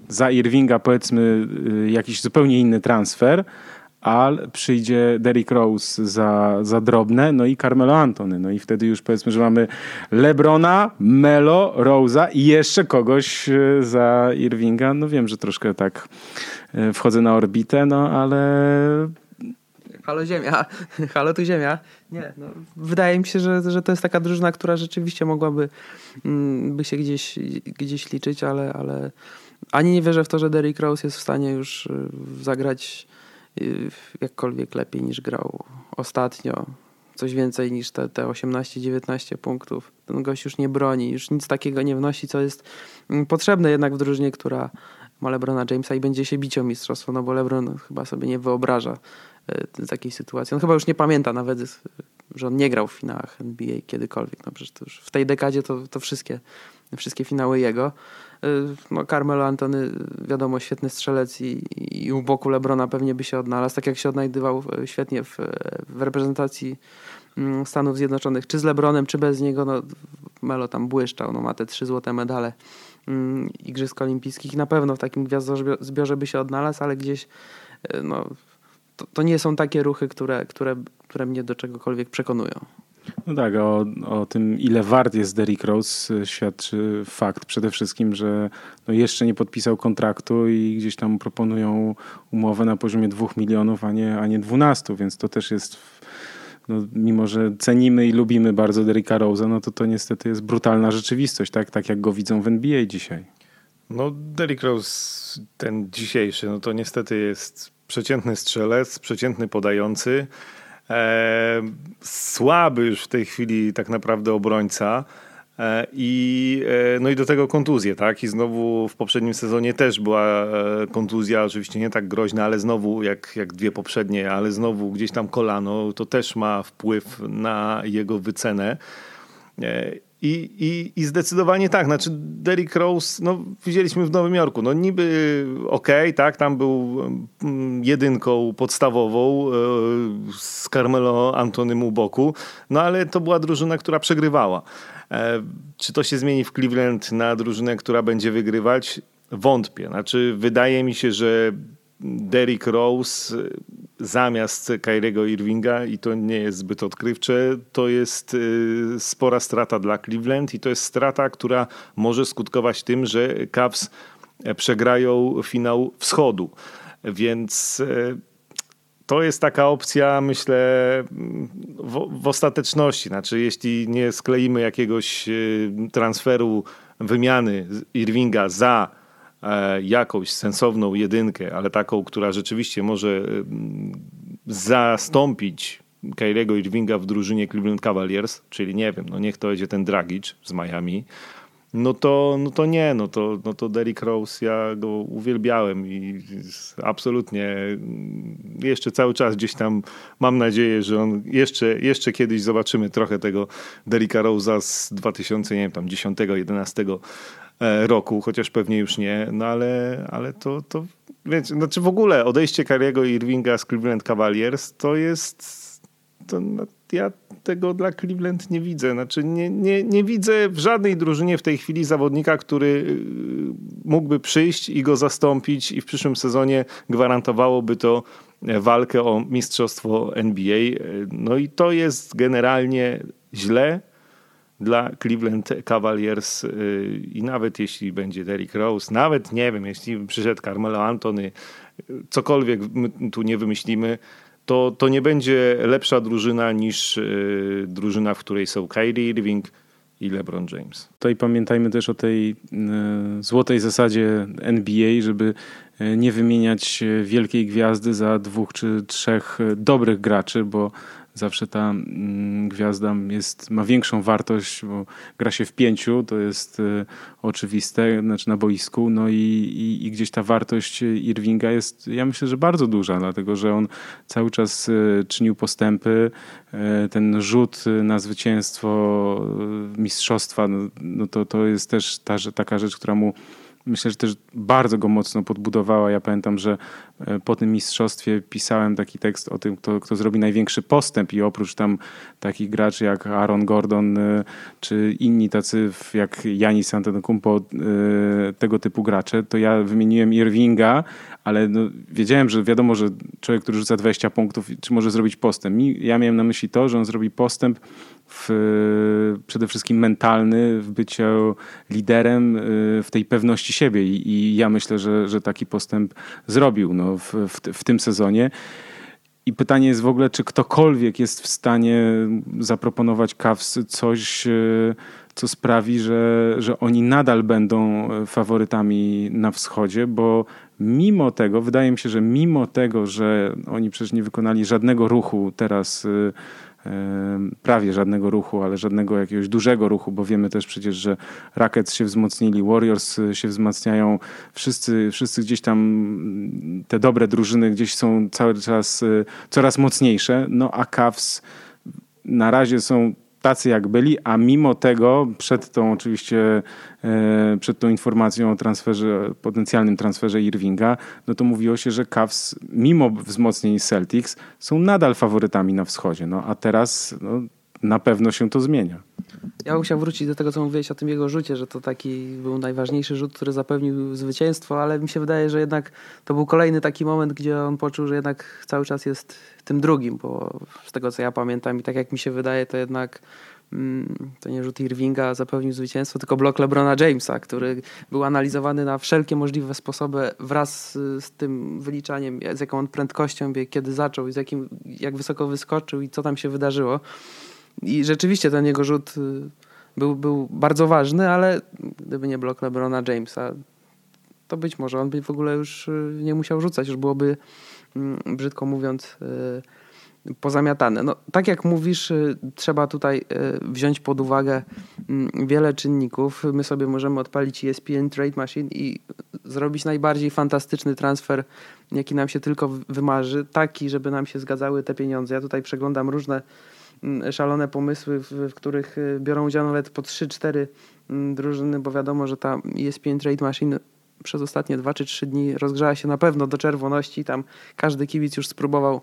za Irvinga powiedzmy yy, jakiś zupełnie inny transfer, Al, przyjdzie Derrick Rose za, za drobne, no i Carmelo Antony. No i wtedy już powiedzmy, że mamy Lebrona, Melo, Rose'a i jeszcze kogoś e, za Irvinga. No wiem, że troszkę tak wchodzę na orbitę, no ale Halo Ziemia, halo tu Ziemia. Nie, no, wydaje mi się, że, że to jest taka drużyna, która rzeczywiście mogłaby mm, by się gdzieś, gdzieś liczyć, ale, ale ani nie wierzę w to, że Derrick Rose jest w stanie już e, zagrać Y, jakkolwiek lepiej niż grał ostatnio. Coś więcej niż te, te 18-19 punktów. Ten gość już nie broni, już nic takiego nie wnosi, co jest mm, potrzebne jednak w drużynie, która ma LeBrona Jamesa i będzie się bić o mistrzostwo, no bo LeBron chyba sobie nie wyobraża y, takiej sytuacji. On chyba już nie pamięta nawet, że on nie grał w finałach NBA kiedykolwiek. No przecież to już w tej dekadzie to, to wszystkie, wszystkie finały jego. Y, no, Carmelo Antony, wiadomo, świetny strzelec i, i u boku Lebrona pewnie by się odnalazł, tak jak się odnajdywał e, świetnie w, w reprezentacji mm, Stanów Zjednoczonych, czy z Lebronem, czy bez niego. No, Melo tam błyszczał, no ma te trzy złote medale Igrzysk Olimpijskich. Na pewno w takim gwiazdozbiorze by się odnalazł, ale gdzieś e, no, to, to nie są takie ruchy, które, które, które mnie do czegokolwiek przekonują. No tak, o, o tym ile wart jest Derrick Rose y, świadczy fakt przede wszystkim, że no jeszcze nie podpisał kontraktu i gdzieś tam proponują umowę na poziomie 2 milionów, a nie, a nie 12, więc to też jest no, mimo że cenimy i lubimy bardzo Derricka Rose'a, no to to niestety jest brutalna rzeczywistość, tak, tak jak go widzą w NBA dzisiaj. No Derrick Rose, ten dzisiejszy, no to niestety jest przeciętny strzelec, przeciętny podający, e, słaby już w tej chwili tak naprawdę obrońca. E, I, e, no i do tego kontuzje, tak? I znowu w poprzednim sezonie też była e, kontuzja, oczywiście nie tak groźna, ale znowu jak, jak dwie poprzednie, ale znowu gdzieś tam kolano, to też ma wpływ na jego wycenę. I, i, I zdecydowanie tak, znaczy Derrick Rose, no widzieliśmy w Nowym Jorku, no niby okej, okay, tak, tam był mm, jedynką podstawową z Carmelo Antonym u boku, no ale to była drużyna, która przegrywała. E, czy to się zmieni w Cleveland na drużynę, która będzie wygrywać? Wątpię. Znaczy wydaje mi się, że Derrick Rose zamiast Kyriego Irvinga i to nie jest zbyt odkrywcze, to jest y, spora strata dla Cleveland i to jest strata, która może skutkować tym, że Cavs przegrają finał wschodu. Więc to jest taka opcja, myślę, w, w, ostateczności. Znaczy, jeśli nie skleimy jakiegoś y, transferu wymiany Irvinga za E, jakąś sensowną jedynkę, ale taką, która rzeczywiście może mm, zastąpić Kyriego Irvinga w drużynie Cleveland Cavaliers, czyli nie wiem, no niech to będzie ten Dragic z Miami, no to, no to nie, no to, no to Derrick Rose, ja go uwielbiałem i absolutnie mm, jeszcze cały czas gdzieś tam mam nadzieję, że on jeszcze, jeszcze kiedyś zobaczymy trochę tego Derricka Rose'a z 2010, 11 E, roku, chociaż pewnie już nie, no ale, ale to, to więc, znaczy w ogóle odejście Kariego Irvinga z Cleveland Cavaliers to jest to, no, ja tego dla Cleveland nie widzę. Znaczy nie, nie, nie widzę w żadnej drużynie w tej chwili zawodnika, który y, mógłby przyjść i go zastąpić i w przyszłym sezonie gwarantowałoby to walkę o mistrzostwo NBA. No i to jest generalnie źle dla Cleveland Cavaliers y, i nawet jeśli będzie Derrick Rose, nawet nie wiem, jeśli przyszedł Carmelo Antony, cokolwiek tu nie wymyślimy, to, to nie będzie lepsza drużyna niż y, drużyna, w której są Kyrie Irving i LeBron James. Tutaj pamiętajmy też o tej y, złotej zasadzie NBA, żeby nie wymieniać wielkiej gwiazdy za dwóch czy trzech dobrych graczy, bo zawsze ta mm, gwiazda jest, ma większą wartość, bo gra się w pięciu, to jest y, oczywiste, znaczy na boisku, no i, i, i, gdzieś ta wartość Irvinga jest, ja myślę, że bardzo duża, dlatego że on cały czas y, czynił postępy, y, ten rzut na zwycięstwo mistrzostwa, no, no to, to jest też ta, taka rzecz, która mu myślę, że też bardzo go mocno podbudowała. Ja pamiętam, że e, po tym mistrzostwie pisałem taki tekst o tym, kto, kto zrobi największy postęp i oprócz tam takich graczy jak Aaron Gordon e, czy inni tacy jak Janis Antetokounmpo, e, tego typu gracze, to ja wymieniłem Irvinga, ale no, wiedziałem, że wiadomo, że człowiek, który rzuca 20 punktów, czy może zrobić postęp. Ja miałem na myśli to, że on zrobi postęp w, przede wszystkim mentalny, w byciu liderem, y, w tej pewności siebie. I, i ja myślę, że, że taki postęp zrobił no, w, w, w tym sezonie. I pytanie jest w ogóle, czy ktokolwiek jest w stanie zaproponować Cavs coś, y, co sprawi, że, że oni nadal będą faworytami na wschodzie, bo mimo tego, wydaje mi się, że mimo tego, że oni przecież nie wykonali żadnego ruchu teraz prawie żadnego ruchu, ale żadnego jakiegoś dużego ruchu, bo wiemy też przecież, że Rockets się wzmocnili, Warriors y, się wzmacniają, wszyscy, wszyscy gdzieś tam mm, te dobre drużyny gdzieś są cały czas y, coraz mocniejsze, no a Cavs na razie są tacy jak byli, a mimo tego przed tą oczywiście, e, przed tą informacją o transferze, potencjalnym transferze Irvinga, no to mówiło się, że Cavs mimo wzmocnień Celtics są nadal faworytami na wschodzie. No a teraz no, na pewno się to zmienia. Ja bym chciał wrócić do tego, co mówiłeś o tym jego rzucie, że to taki był najważniejszy rzut, który zapewnił zwycięstwo, ale mi się wydaje, że jednak to był kolejny taki moment, gdzie on poczuł, że jednak cały czas jest tym drugim, bo z tego, co ja pamiętam i tak jak mi się wydaje, to jednak mm, to nie rzut Irvinga zapewnił zwycięstwo, tylko blok LeBrona Jamesa, który był analizowany na wszelkie możliwe sposoby wraz z tym wyliczaniem, z jaką on prędkością biegł, kiedy zaczął, z jakim, jak wysoko wyskoczył i co tam się wydarzyło. I rzeczywiście ten jego rzut y, był, był bardzo ważny, ale gdyby nie blok LeBrona Jamesa, to być może on by w ogóle już y, nie musiał rzucać, już byłoby mm, brzydko mówiąc y, pozamiatane. No, tak jak mówisz, trzeba tutaj wziąć pod uwagę mm, wiele czynników. My sobie możemy odpalić ESPN Trade Machine i zrobić najbardziej fantastyczny transfer, jaki nam się tylko wymarzy, taki, żeby nam się zgadzały te pieniądze. Ja tutaj przeglądam różne szalone pomysły, w, w których y, biorą udział nawet po 3-4 mm, drużyny, bo wiadomo, że ta ESPN Trade Machine przez ostatnie 2 czy 3 dni rozgrzała się na pewno do czerwoności. Tam każdy kibic już spróbował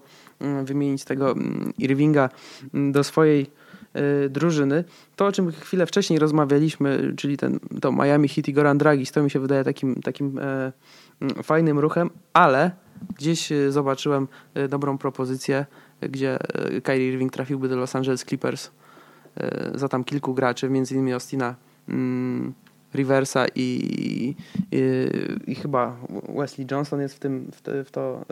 wymienić tego Irvinga do swojej y, drużyny. To, o czym chwilę wcześniej rozmawialiśmy, czyli ten, to Miami Heat i Goran Dragis, to mi się wydaje takim, takim e, fajnym ruchem, ale gdzieś y, zobaczyłem dobrą propozycję gdzie e, Kyrie Irving trafiłby do Los Angeles Clippers e, za tam kilku graczy, między innymi Austina mm, Riversa i, i, i, chyba Wesley Johnson jest w, tym, w, te, w, to,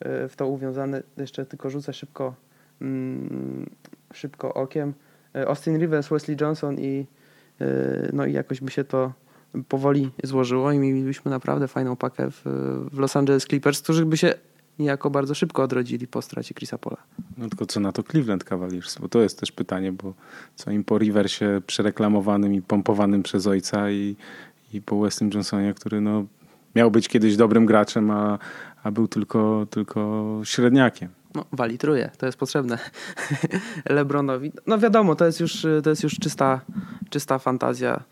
e, w to uwiązany. Jeszcze tylko rzucę szybko, mm, szybko okiem. Austin Rivers, Wesley Johnson i no i jakoś by się to powoli złożyło i mielibyśmy naprawdę fajną pakę w, w Los Angeles Clippers, którzy by się niejako bardzo szybko odrodzili po stracie Chrisa Pola. No tylko co na to Cleveland Cavaliers? Bo to jest też pytanie, bo co im po Riversie przereklamowanym i pompowanym przez ojca i, i po Weston Johnsonie, który no, miał być kiedyś dobrym graczem, a, a był tylko, tylko średniakiem. No, walitruje, to jest potrzebne Lebronowi. No wiadomo, to jest już, to jest już czysta, czysta fantazja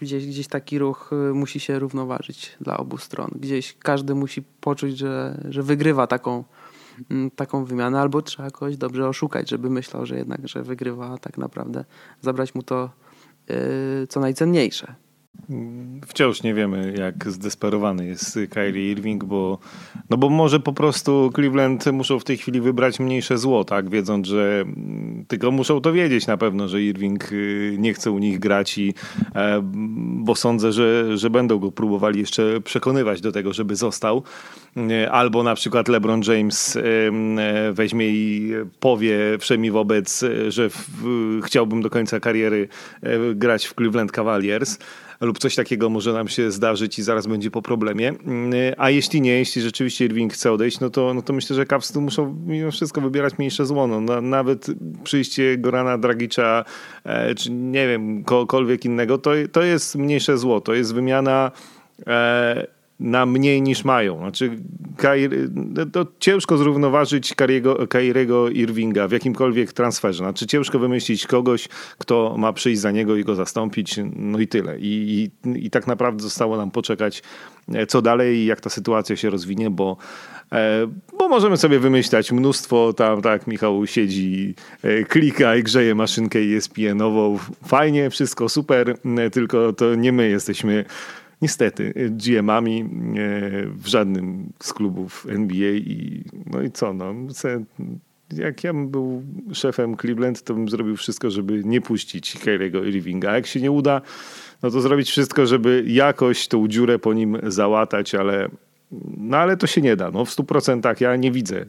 gdzieś, gdzieś taki ruch y, musi się równoważyć dla obu stron. Gdzieś każdy musi poczuć, że, że wygrywa taką, mm, taką wymianę, albo trzeba kogoś dobrze oszukać, żeby myślał, że jednak, że wygrywa, a tak naprawdę zabrać mu to yy, co najcenniejsze. Wciąż nie wiemy, jak zdesperowany jest Kyrie Irving, bo, no bo może po prostu Cleveland muszą w tej chwili wybrać mniejsze zło, tak? Wiedząc, że tylko muszą to wiedzieć na pewno, że Irving y, nie chce u nich grać i e, bo sądzę, że, że będą go próbowali jeszcze przekonywać do tego, żeby został. E, albo na przykład LeBron James e, weźmie i powie wszemi wobec, że w, chciałbym do końca kariery grać w Cleveland Cavaliers lub coś takiego może nam się zdarzyć i zaraz będzie po problemie. Mm, a jeśli nie, jeśli rzeczywiście Irving chce odejść, no to, no to myślę, że Cavs tu muszą mimo wszystko wybierać mniejsze złono. No, nawet przyjście Gorana Dragicza, e, czy nie wiem, kogokolwiek innego, to, to jest mniejsze zło. To jest wymiana e, na mniej niż mają. Znaczy, to ciężko zrównoważyć Kairiego Irvinga w jakimkolwiek transferze. Znaczy, ciężko wymyślić kogoś, kto ma przyjść za niego i go zastąpić, no i tyle. I, i, i tak naprawdę zostało nam poczekać, e, co dalej i jak ta sytuacja się rozwinie, bo e, bo możemy sobie wymyślać mnóstwo, tam tak Michał siedzi, e, klika i grzeje maszynkę ESPN-ową. Fajnie, wszystko super, tylko to nie my jesteśmy niestety GM-ami e, w żadnym z klubów NBA i no i co, no, jak ja bym był szefem Cleveland, to bym zrobił wszystko, żeby nie puścić Kyriego Irvinga. A jak się nie uda, no to zrobić wszystko, żeby jakoś tą dziurę po nim załatać, ale no ale to się nie da. No w stu procentach ja nie widzę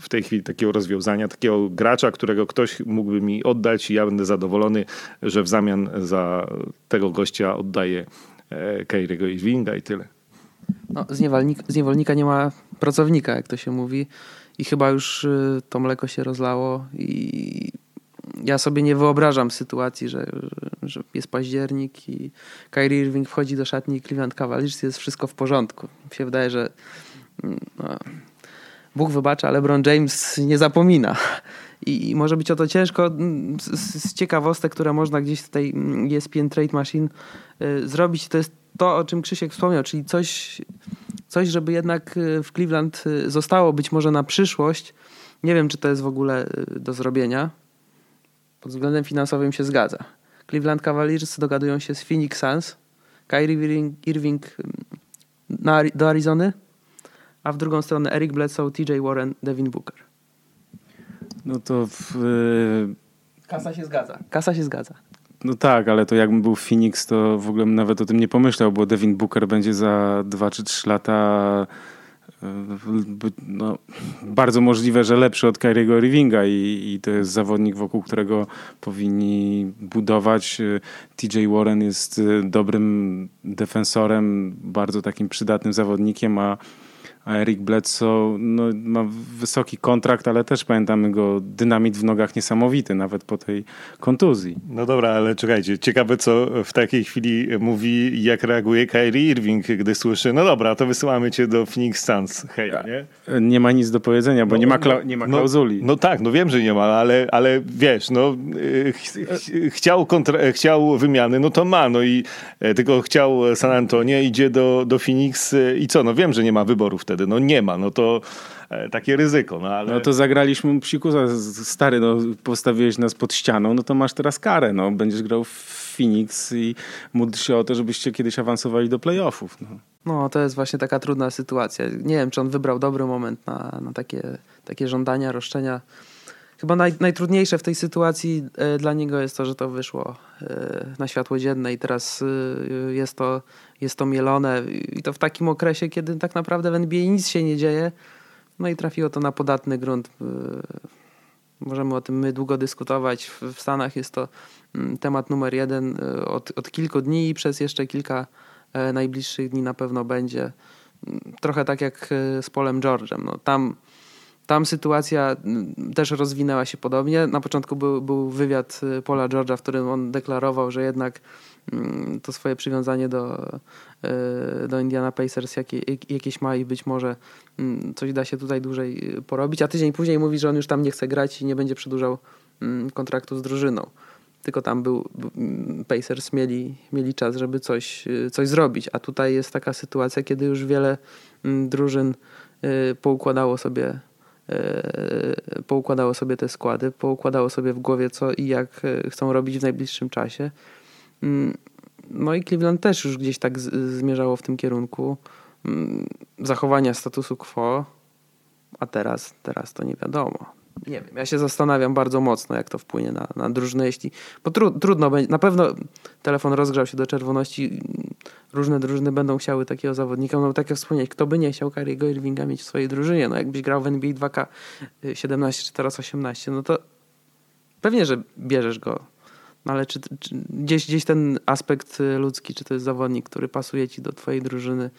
w tej chwili takiego rozwiązania, takiego gracza, którego ktoś mógłby mi oddać i ja będę zadowolony, że w zamian za tego gościa oddaję E, Kairiego Irvinga i tyle. No, z, niewolnika, z niewolnika nie ma pracownika, jak to się mówi. I chyba już y, to mleko się rozlało i ja sobie nie wyobrażam sytuacji, że, że jest październik i Kyrie Irving wchodzi do szatni Cleveland Cavaliers jest wszystko w porządku. Mi się wydaje, że mm, no, Bóg wybacza, ale LeBron James nie zapomina. I, I, może być o to ciężko. Mm, z, z, ciekawostek, które można gdzieś tej mm, ESPN Trade Machine y, zrobić, to jest to, o czym Krzysiek wspomniał, czyli coś, coś, żeby jednak y, w Cleveland y, zostało być może na przyszłość, Nie wiem, czy to jest w ogóle y, do zrobienia. Pod względem finansowym się zgadza. Cleveland Cavaliers dogadują się z Phoenix Suns. Kyrie Irving, na, do Arizony, a w drugą stronę Eric Bledsoe, TJ Warren, Devin Booker. No to w, Kasa się zgadza. Kasa się zgadza. No tak, ale to jakbym był Phoenix, to w ogóle bym nawet o tym nie pomyślał, bo Devin Booker będzie za 2 czy 3 lata no, bardzo możliwe, że lepszy od Kyriego Irvinga i, i to jest zawodnik, wokół którego powinni budować. TJ Warren jest dobrym defensorem, bardzo takim przydatnym zawodnikiem, a a Eric Bledsoe no, ma wysoki kontrakt, ale też pamiętamy go dynamit w nogach niesamowity, nawet po tej kontuzji. No dobra, ale czekajcie, ciekawe co w takiej chwili mówi, jak reaguje Kyrie Irving, gdy słyszy, no dobra, to wysyłamy cię do Phoenix Suns, hej, nie? Nie ma nic do powiedzenia, bo no, nie, ma kla- nie ma no, klauzuli. No, no, tak, no wiem, że nie ma, ale, ale wiesz, no ch ch chciał, kontra- chciał wymiany, no to ma, no i e, tylko chciał San Antonio, idzie do, do Phoenix e, i co, no wiem, że nie ma wyboru wtedy wtedy. No nie ma, no to e, takie ryzyko. No, ale... no to zagraliśmy psikusa, stary, no postawiłeś nas pod ścianą, no to masz teraz karę, no będziesz grał w Phoenix i módl się o to, żebyście kiedyś awansowali do playoffów. No. no to jest właśnie taka trudna sytuacja. Nie wiem, czy on wybrał dobry moment na, na takie, takie żądania, roszczenia. Chyba naj, najtrudniejsze w tej sytuacji e, dla niego jest to, że to wyszło e, na światło dzienne i teraz e, jest to jest to mielone i to w takim okresie, kiedy tak naprawdę w NBA nic się nie dzieje. No i trafiło to na podatny grunt. Y, możemy o tym my długo dyskutować. W Stanach jest to mm, temat numer jeden y, od, od kilku dni i przez jeszcze kilka e, najbliższych dni na pewno będzie. Mm, trochę tak jak e, z Polem George'em. No, tam, tam sytuacja mm, też rozwinęła się podobnie. Na początku był, był wywiad y, Pola George'a, w którym on deklarował, że jednak to swoje przywiązanie do, e, do Indiana Pacers jakie, jakieś ma i być może mm, coś da się tutaj dłużej porobić, a tydzień później mówi, że on już tam nie chce grać i nie będzie przedłużał mm, kontraktu z drużyną. Tylko tam był, Pacers mieli, mieli czas, żeby coś, coś zrobić, a tutaj jest taka sytuacja, kiedy już wiele drużyn e, poukładało sobie e, poukładało sobie te składy, poukładało sobie w głowie co i jak chcą robić w najbliższym czasie. Mm, no i Cleveland też już gdzieś tak zmierzało w tym kierunku mm, zachowania statusu quo, a teraz, teraz to nie wiadomo. Nie wiem, ja się zastanawiam bardzo mocno, jak to wpłynie na, na drużynę, jeśli. Bo tru, trudno będzie. Na pewno telefon rozgrzał się do czerwoności. Różne drużyny będą chciały takiego zawodnika. No tak jak wspomnieć, kto by nie chciał Kariego Irvinga mieć w swojej drużynie? No jakbyś grał w NBA 2K 17 czy teraz 18, no to pewnie, że bierzesz go ale czy, czy, gdzieś, gdzieś ten aspekt y, ludzki, czy to jest zawodnik, który pasuje ci do twojej drużyny,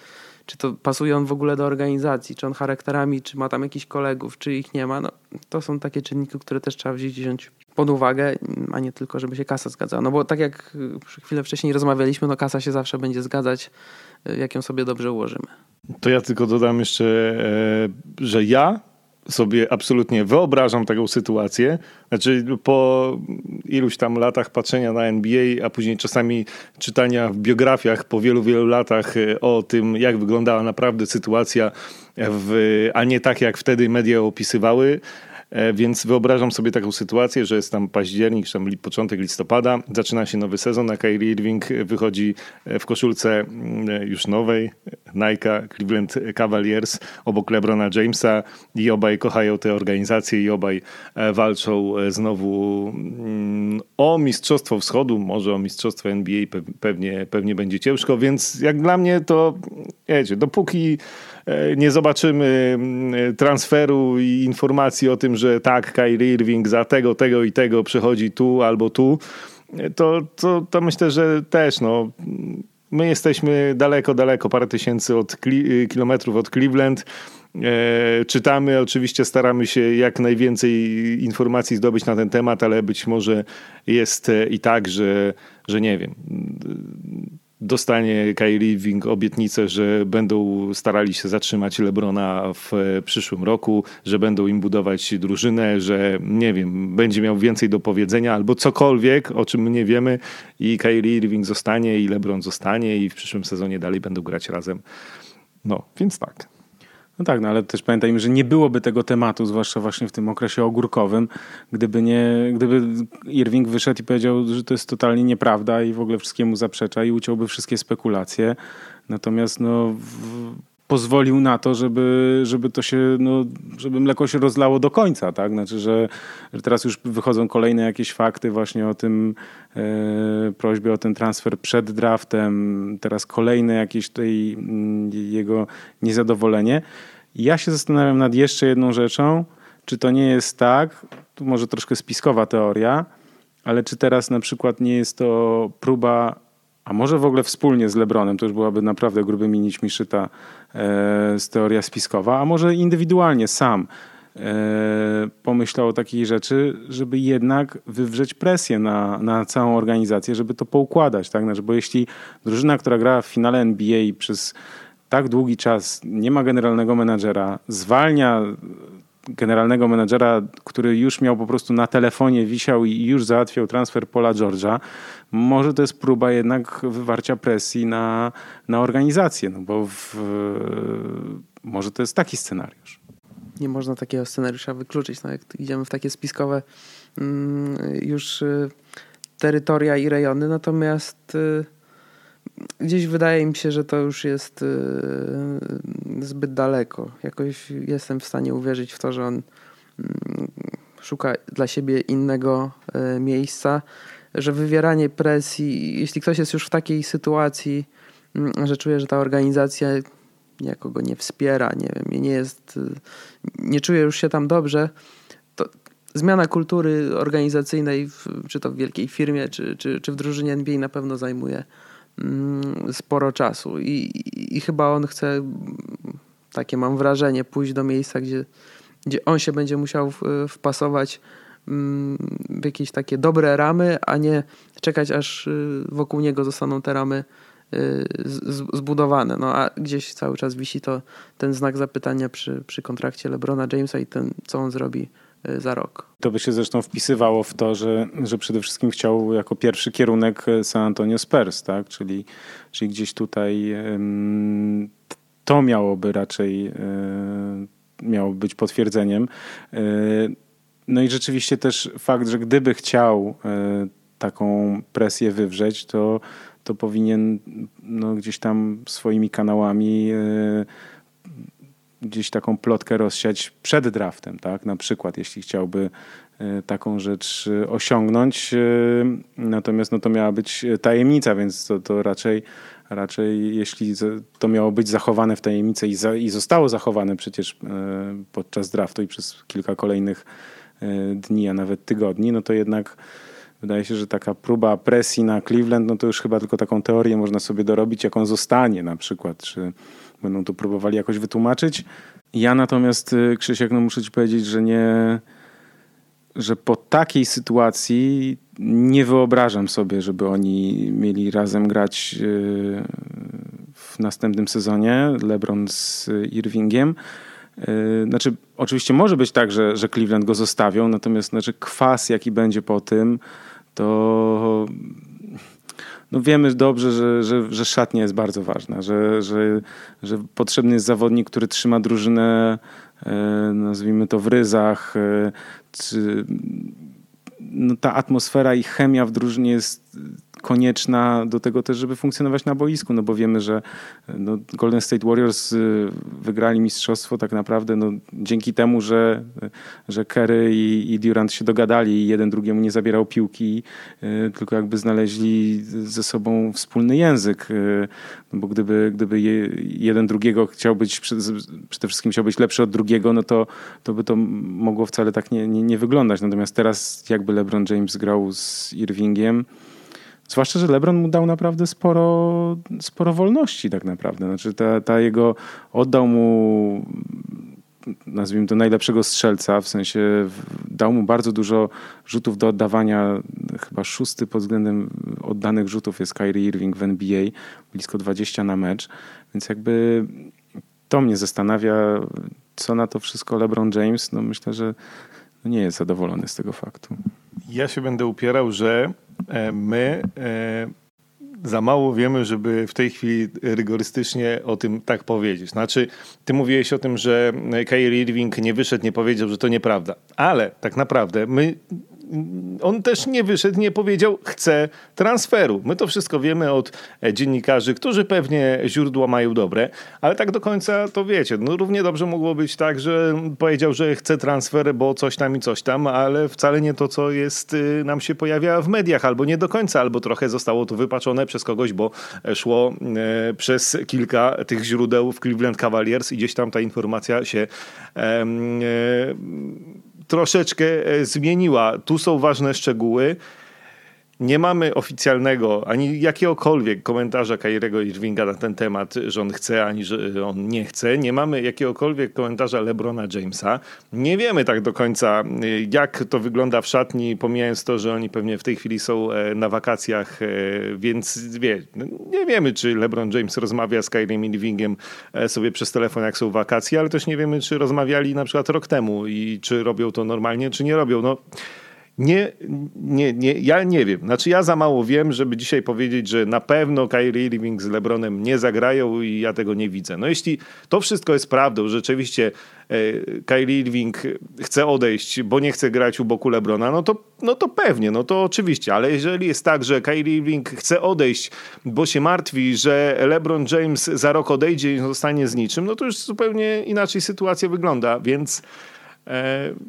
czy to pasuje on w ogóle do organizacji, czy on charakterami, czy ma tam jakichś kolegów, czy ich nie ma, no, to są takie czynniki, które też trzeba wziąć pod uwagę, a nie tylko, żeby się kasa zgadzała. No bo tak jak y, chwilę wcześniej rozmawialiśmy, no kasa się zawsze będzie zgadzać, y, jak ją sobie dobrze ułożymy. To ja tylko dodam jeszcze, e, że ja sobie absolutnie wyobrażam taką sytuację. Znaczy, po iluś tam latach patrzenia na NBA, a później czasami czytania w biografiach po wielu, wielu latach e, o tym, jak wyglądała naprawdę sytuacja, w, a nie tak, jak wtedy media opisywały, więc wyobrażam sobie taką sytuację, że jest tam październik, czy tam początek listopada, zaczyna się nowy sezon, a Kyrie Irving wychodzi e, w koszulce mm, już nowej, Nike Cleveland Cavaliers, obok LeBrona Jamesa i obaj kochają te organizacje i obaj e, walczą znowu mm, o Mistrzostwo Wschodu, może o Mistrzostwo NBA, pewnie, pewnie będzie ciężko, więc jak dla mnie to, wiecie, dopóki E, nie zobaczymy mm, transferu i informacji o tym, że tak, Kyrie Irving za tego, tego i tego przychodzi tu albo tu, e, to, to, to myślę, że też no, my jesteśmy daleko, daleko, parę tysięcy od y, kilometrów od Cleveland. E, czytamy, oczywiście staramy się jak najwięcej informacji zdobyć na ten temat, ale być może jest i tak, że, że nie wiem dostanie Kyrie Irving obietnicę, że będą starali się zatrzymać LeBrona w przyszłym roku, że będą im budować drużynę, że nie wiem, będzie miał więcej do powiedzenia albo cokolwiek, o czym nie wiemy i Kyrie Irving zostanie i LeBron zostanie i w przyszłym sezonie dalej będą grać razem. No, więc tak. No tak, no ale też pamiętajmy, że nie byłoby tego tematu, zwłaszcza właśnie w tym okresie ogórkowym, gdyby nie, gdyby Irving wyszedł i powiedział, że to jest totalnie nieprawda i w ogóle wszystkiemu zaprzecza i uciąłby wszystkie spekulacje. Natomiast no, pozwolił na to, żeby, żeby to się, no, żeby mleko się rozlało do końca, tak? Znaczy, że, że teraz już wychodzą kolejne jakieś fakty właśnie o tym e, prośbie o ten transfer przed draftem, teraz kolejne jakieś tutaj mm, jego niezadowolenie. Ja się zastanawiam nad jeszcze jedną rzeczą, czy to nie jest tak, tu może troszkę spiskowa teoria, ale czy teraz na przykład nie jest to próba a może w ogóle wspólnie z Lebronem, to już byłaby naprawdę grubymi nićmi szyta e, z teoria spiskowa, a może indywidualnie sam e, pomyślał o takiej rzeczy, żeby jednak wywrzeć presję na, na całą organizację, żeby to poukładać. Tak? Znaczy, bo jeśli drużyna, która gra w finale NBA przez tak długi czas nie ma generalnego menadżera, zwalnia generalnego menadżera, który już miał po prostu na telefonie wisiał i już załatwiał transfer Pola George'a, może to jest próba jednak wywarcia presji na, na organizację, no bo w, może to jest taki scenariusz. Nie można takiego scenariusza wykluczyć. No jak idziemy w takie spiskowe mm, już y, terytoria i rejony, natomiast y, gdzieś wydaje mi się, że to już jest y, zbyt daleko. Jakoś jestem w stanie uwierzyć w to, że on mm, szuka dla siebie innego miejsca że wywieranie presji, jeśli ktoś jest już w takiej sytuacji, mm, że czuje, że ta organizacja niejako go nie wspiera, nie wiem, nie jest, y, nie czuje już się tam dobrze, to zmiana kultury organizacyjnej, w, czy to w wielkiej firmie, czy, czy, czy w drużynie NBA na pewno zajmuje mm, sporo czasu. I, i, i chyba on chce, takie mam wrażenie, pójść do miejsca, gdzie, gdzie on się będzie musiał wpasować w jakieś takie dobre ramy, a nie czekać aż y, wokół niego zostaną te ramy y, zbudowane. No a gdzieś cały czas wisi to ten znak zapytania przy, przy kontrakcie LeBrona Jamesa i ten, co on zrobi y, za rok. To by się zresztą wpisywało w to, że, że przede wszystkim chciał jako pierwszy kierunek San Antonio Spurs, tak? czyli, czyli gdzieś tutaj to miałoby raczej miało być potwierdzeniem. No i rzeczywiście też fakt, że gdyby chciał e, taką presję wywrzeć, to, to powinien no, gdzieś tam swoimi kanałami e, gdzieś taką plotkę rozsiać przed draftem, tak? Na przykład, jeśli chciałby e, taką rzecz osiągnąć. Natomiast no, to miała być tajemnica, więc to, to raczej, raczej jeśli to miało być zachowane w tajemnicy i, za, i zostało zachowane przecież podczas draftu i przez kilka kolejnych dni, a nawet tygodni, no to jednak wydaje się, że taka próba presji na Cleveland, no to już chyba tylko taką teorię można sobie dorobić, jak on zostanie na przykład, czy będą to próbowali jakoś wytłumaczyć. Ja natomiast, e, Krzysiek, no muszę ci powiedzieć, że nie, że po takiej sytuacji nie wyobrażam sobie, żeby oni mieli razem grać e, w następnym sezonie, LeBron z Irvingiem. Yy, znaczy, oczywiście może być tak, że, że Cleveland go zostawią, natomiast znaczy, kwas, jaki będzie po tym, to no wiemy dobrze, że, że, że szatnia jest bardzo ważna, że, że, że potrzebny jest zawodnik, który trzyma drużynę, yy, nazwijmy to w ryzach. Yy, czy, no ta atmosfera i chemia w drużynie jest konieczna do tego też, żeby funkcjonować na boisku, no bo wiemy, że no, Golden State Warriors y, wygrali mistrzostwo tak naprawdę no, dzięki temu, że, że Kerry i, i Durant się dogadali i jeden drugiemu nie zabierał piłki, y, tylko jakby znaleźli ze sobą wspólny język, y, no bo gdyby, gdyby jeden drugiego chciał być, przede wszystkim chciał być lepszy od drugiego, no to, to by to mogło wcale tak nie, nie, nie wyglądać. Natomiast teraz jakby LeBron James grał z Irvingiem, Zwłaszcza, że LeBron mu dał naprawdę sporo, sporo wolności tak naprawdę. Znaczy ta, ta jego, oddał mu nazwijmy to najlepszego strzelca, w sensie dał mu bardzo dużo rzutów do oddawania, chyba szósty pod względem oddanych rzutów jest Kyrie Irving w NBA, blisko 20 na mecz, więc jakby to mnie zastanawia, co na to wszystko LeBron James, no myślę, że nie jest zadowolony z tego faktu. Ja się będę upierał, że my e, za mało wiemy, żeby w tej chwili rygorystycznie o tym tak powiedzieć. Znaczy, ty mówiłeś o tym, że Kyrie Irving nie wyszedł, nie powiedział, że to nieprawda. Ale tak naprawdę my on też nie wyszedł, nie powiedział, chce transferu. My to wszystko wiemy od e, dziennikarzy, którzy pewnie źródła mają dobre, ale tak do końca to wiecie. No równie dobrze mogło być tak, że powiedział, że chce transfer, bo coś tam i coś tam, ale wcale nie to, co jest, y, nam się pojawia w mediach, albo nie do końca, albo trochę zostało to wypaczone przez kogoś, bo e, szło e, przez kilka tych źródeł w Cleveland Cavaliers i gdzieś tam ta informacja się e, troszeczkę e, zmieniła. Tu są ważne szczegóły. Nie mamy oficjalnego ani jakiegokolwiek komentarza Kairego Irvinga na ten temat, że on chce, ani że on nie chce. Nie mamy jakiegokolwiek komentarza LeBrona Jamesa. Nie wiemy tak do końca, jak to wygląda w szatni, pomijając to, że oni pewnie w tej chwili są e, na wakacjach, e, więc wie, nie wiemy, czy LeBron James rozmawia z Kairim Irvingiem e, sobie przez telefon, jak są wakacje, ale też nie wiemy, czy rozmawiali na przykład rok temu i czy robią to normalnie, czy nie robią. No, nie, nie, nie, ja nie wiem. Znaczy ja za mało wiem, żeby dzisiaj powiedzieć, że na pewno Kyrie Irving z LeBronem nie zagrają i ja tego nie widzę. No jeśli to wszystko jest prawdą, rzeczywiście e, Kyrie Irving chce odejść, bo nie chce grać u boku LeBrona, no to, no to pewnie, no to oczywiście. Ale jeżeli jest tak, że Kyrie Irving chce odejść, bo się martwi, że LeBron James za rok odejdzie i zostanie z niczym, no to już zupełnie inaczej sytuacja wygląda, więc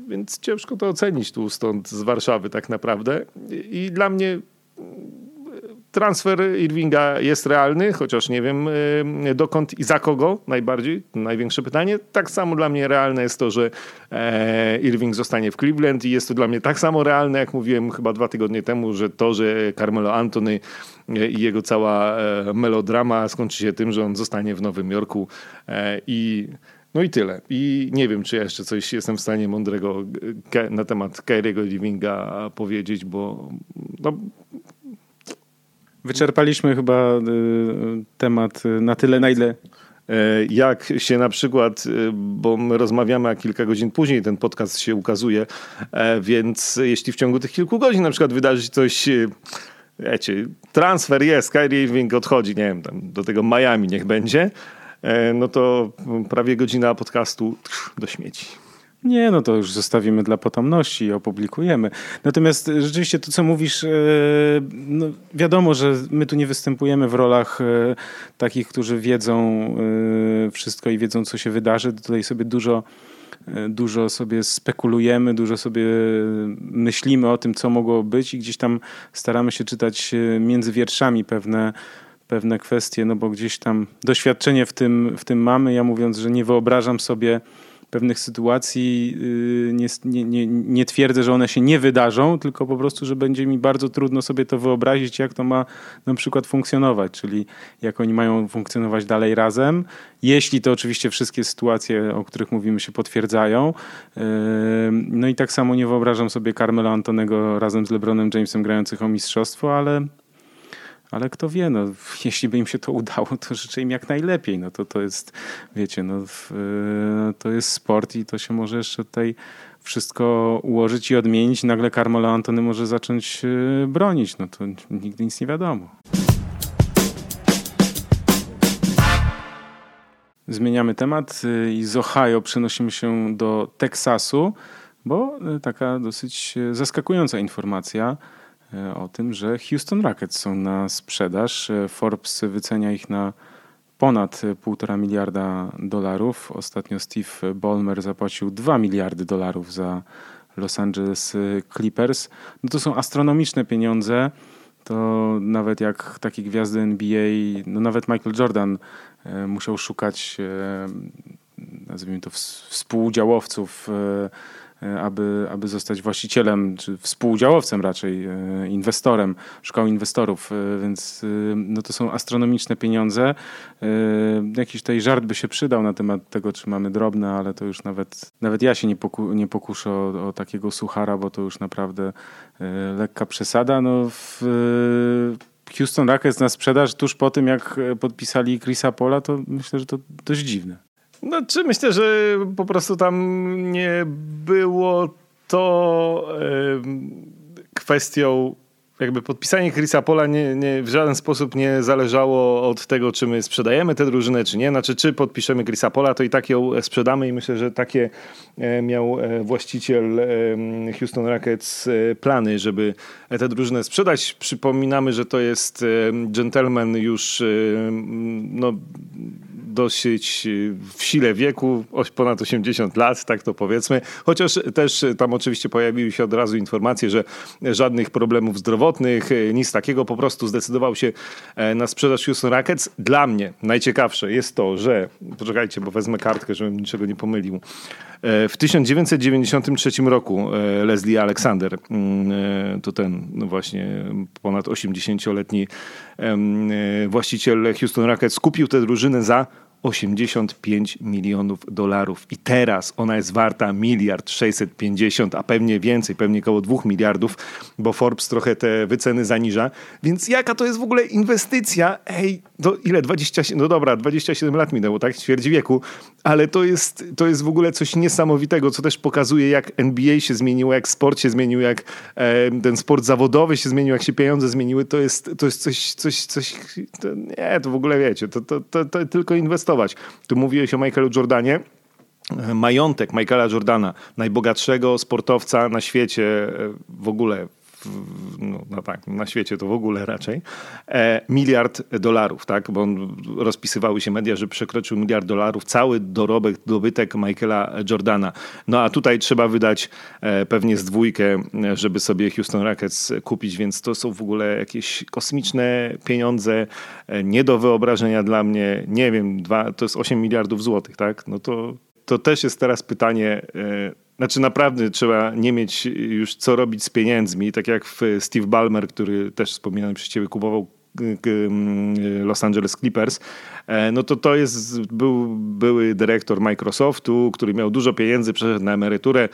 więc ciężko to ocenić tu stąd z Warszawy tak naprawdę. I dla mnie transfer Irvinga jest realny, chociaż nie wiem e, dokąd i za kogo najbardziej, największe pytanie. Tak samo dla mnie realne jest to, że e, Irving zostanie w Cleveland i jest to dla mnie tak samo realne, jak mówiłem chyba dwa tygodnie temu, że to, że Carmelo Anthony i jego cała melodrama skończy się tym, że on zostanie w Nowym Jorku i no i tyle. I nie wiem, czy ja jeszcze coś jestem w stanie mądrego na temat Kyriego Livinga powiedzieć, bo no, Wyczerpaliśmy chyba y, temat na tyle, na ile e, jak się na przykład, bo my rozmawiamy, a kilka godzin później ten podcast się ukazuje, e, więc jeśli w ciągu tych kilku godzin na przykład wydarzy się coś, wiecie, transfer jest, Kyrie Irving odchodzi, nie wiem, tam do tego Miami niech będzie, E, no to prawie godzina podcastu do śmieci. Nie, no to już zostawimy dla potomności i opublikujemy. Natomiast e, rzeczywiście to, co mówisz, e, no wiadomo, że my tu nie występujemy w rolach takich, którzy wiedzą wszystko i wiedzą, co się wydarzy. Tutaj sobie dużo, dużo sobie spekulujemy, dużo sobie myślimy o tym, co mogło być i gdzieś tam staramy się czytać między wierszami pewne pewne kwestie, no bo gdzieś tam doświadczenie w tym, w tym mamy. Ja mówiąc, że nie wyobrażam sobie pewnych sytuacji, y, nie, nie, nie, twierdzę, że one się nie wydarzą, tylko po prostu, że będzie mi bardzo trudno sobie to wyobrazić, jak to ma na przykład funkcjonować, czyli jak oni mają funkcjonować dalej razem. Jeśli to oczywiście wszystkie sytuacje, o których mówimy, się potwierdzają. Y, no i tak samo nie wyobrażam sobie Carmela Antonego razem z LeBronem Jamesem grających o mistrzostwo, ale ale kto wie, no, jeśli by im się to udało, to życzę im jak najlepiej. No to, to jest, wiecie, no, to jest sport i to się może jeszcze tutaj wszystko ułożyć i odmienić. Nagle Carmelo Antony może zacząć e, bronić. No to nigdy nic nie wiadomo. Zmieniamy temat e, i z Ohio przenosimy się do Teksasu, bo e, taka dosyć zaskakująca informacja E, o tym, że Houston Rockets są na sprzedaż. E, Forbes wycenia ich na ponad 1,5 miliarda dolarów. Ostatnio Steve Ballmer zapłacił 2 miliardy dolarów za Los Angeles Clippers. No to są astronomiczne pieniądze. To nawet jak takie gwiazdy NBA, no nawet Michael Jordan e, musiał szukać, nazwijmy to, współudziałowców E, aby, aby zostać właścicielem, czy współudziałowcem raczej, e, inwestorem, szukał inwestorów, e, więc no to są astronomiczne pieniądze. Jakiś tutaj żart by się przydał na temat tego, czy mamy drobne, ale to już nawet, nawet ja się nie, poku, nie pokuszę o, o takiego suchara, bo to już naprawdę lekka przesada. No w, Houston Rockets na sprzedaż tuż po tym, jak podpisali Chrisa Pola, to myślę, że to dość dziwne. No, czy myślę, że po prostu tam nie było to kwestią jakby podpisanie Chrisa Pola nie, nie, w żaden sposób nie zależało od tego, czy my sprzedajemy tę drużynę, czy nie. Znaczy, czy podpiszemy Chrisa Pola, to i tak ją sprzedamy i myślę, że takie e, miał e, właściciel Houston Rockets plany, żeby tę drużynę sprzedać. Przypominamy, że to jest gentleman już no, dosyć y, w sile wieku, ponad 80 lat, tak to powiedzmy. Chociaż też tam oczywiście pojawiły się od razu informacje, że żadnych problemów zdrowotnych, y, nic takiego, po prostu zdecydował się e, na sprzedaż Houston Rockets. Dla mnie najciekawsze jest to, że, poczekajcie, bo wezmę kartkę, żebym niczego nie pomylił. E, w 1993 roku e, Leslie Alexander, mm, to ten no właśnie ponad 80-letni właściciel Houston Rockets, kupił tę drużynę za 85 milionów dolarów. I teraz ona jest warta miliard 650, a pewnie więcej, pewnie około 2 miliardów, bo Forbes trochę te wyceny zaniża. Więc jaka to jest w ogóle inwestycja? Ej, to ile? 20, no dobra, 27 lat minęło, tak? Ćwierć wieku, ale to jest, to jest w ogóle coś niesamowitego, co też pokazuje, jak NBA się zmieniło, jak sport się zmienił, jak e, ten sport zawodowy się zmienił, jak się pieniądze zmieniły. To jest, to jest coś, coś, coś to, nie, to w ogóle wiecie, to, to, to, to tylko inwestować. Tu mówiłeś o Michaelu Jordanie majątek Michaela Jordana, najbogatszego sportowca na świecie e, w ogóle no, no, tak, na świecie to w ogóle raczej, e, miliard dolarów, tak? Bo on, rozpisywały się media, że przekroczył miliard dolarów cały dorobek, dobytek Michaela Jordana. No a tutaj trzeba wydać e, pewnie z dwójkę, żeby sobie Houston Rockets kupić, więc to są w ogóle jakieś kosmiczne pieniądze, e, nie do wyobrażenia dla mnie. Nie wiem, dwa, to jest 8 miliardów złotych, tak? No to, to też jest teraz pytanie e, znaczy naprawdę trzeba nie mieć już co robić z pieniędzmi, tak jak Steve Ballmer, który też wspominałem przez ciebie kupował Los Angeles Clippers, e, no to to jest, był były dyrektor Microsoftu, który miał dużo pieniędzy, przeszedł na emeryturę,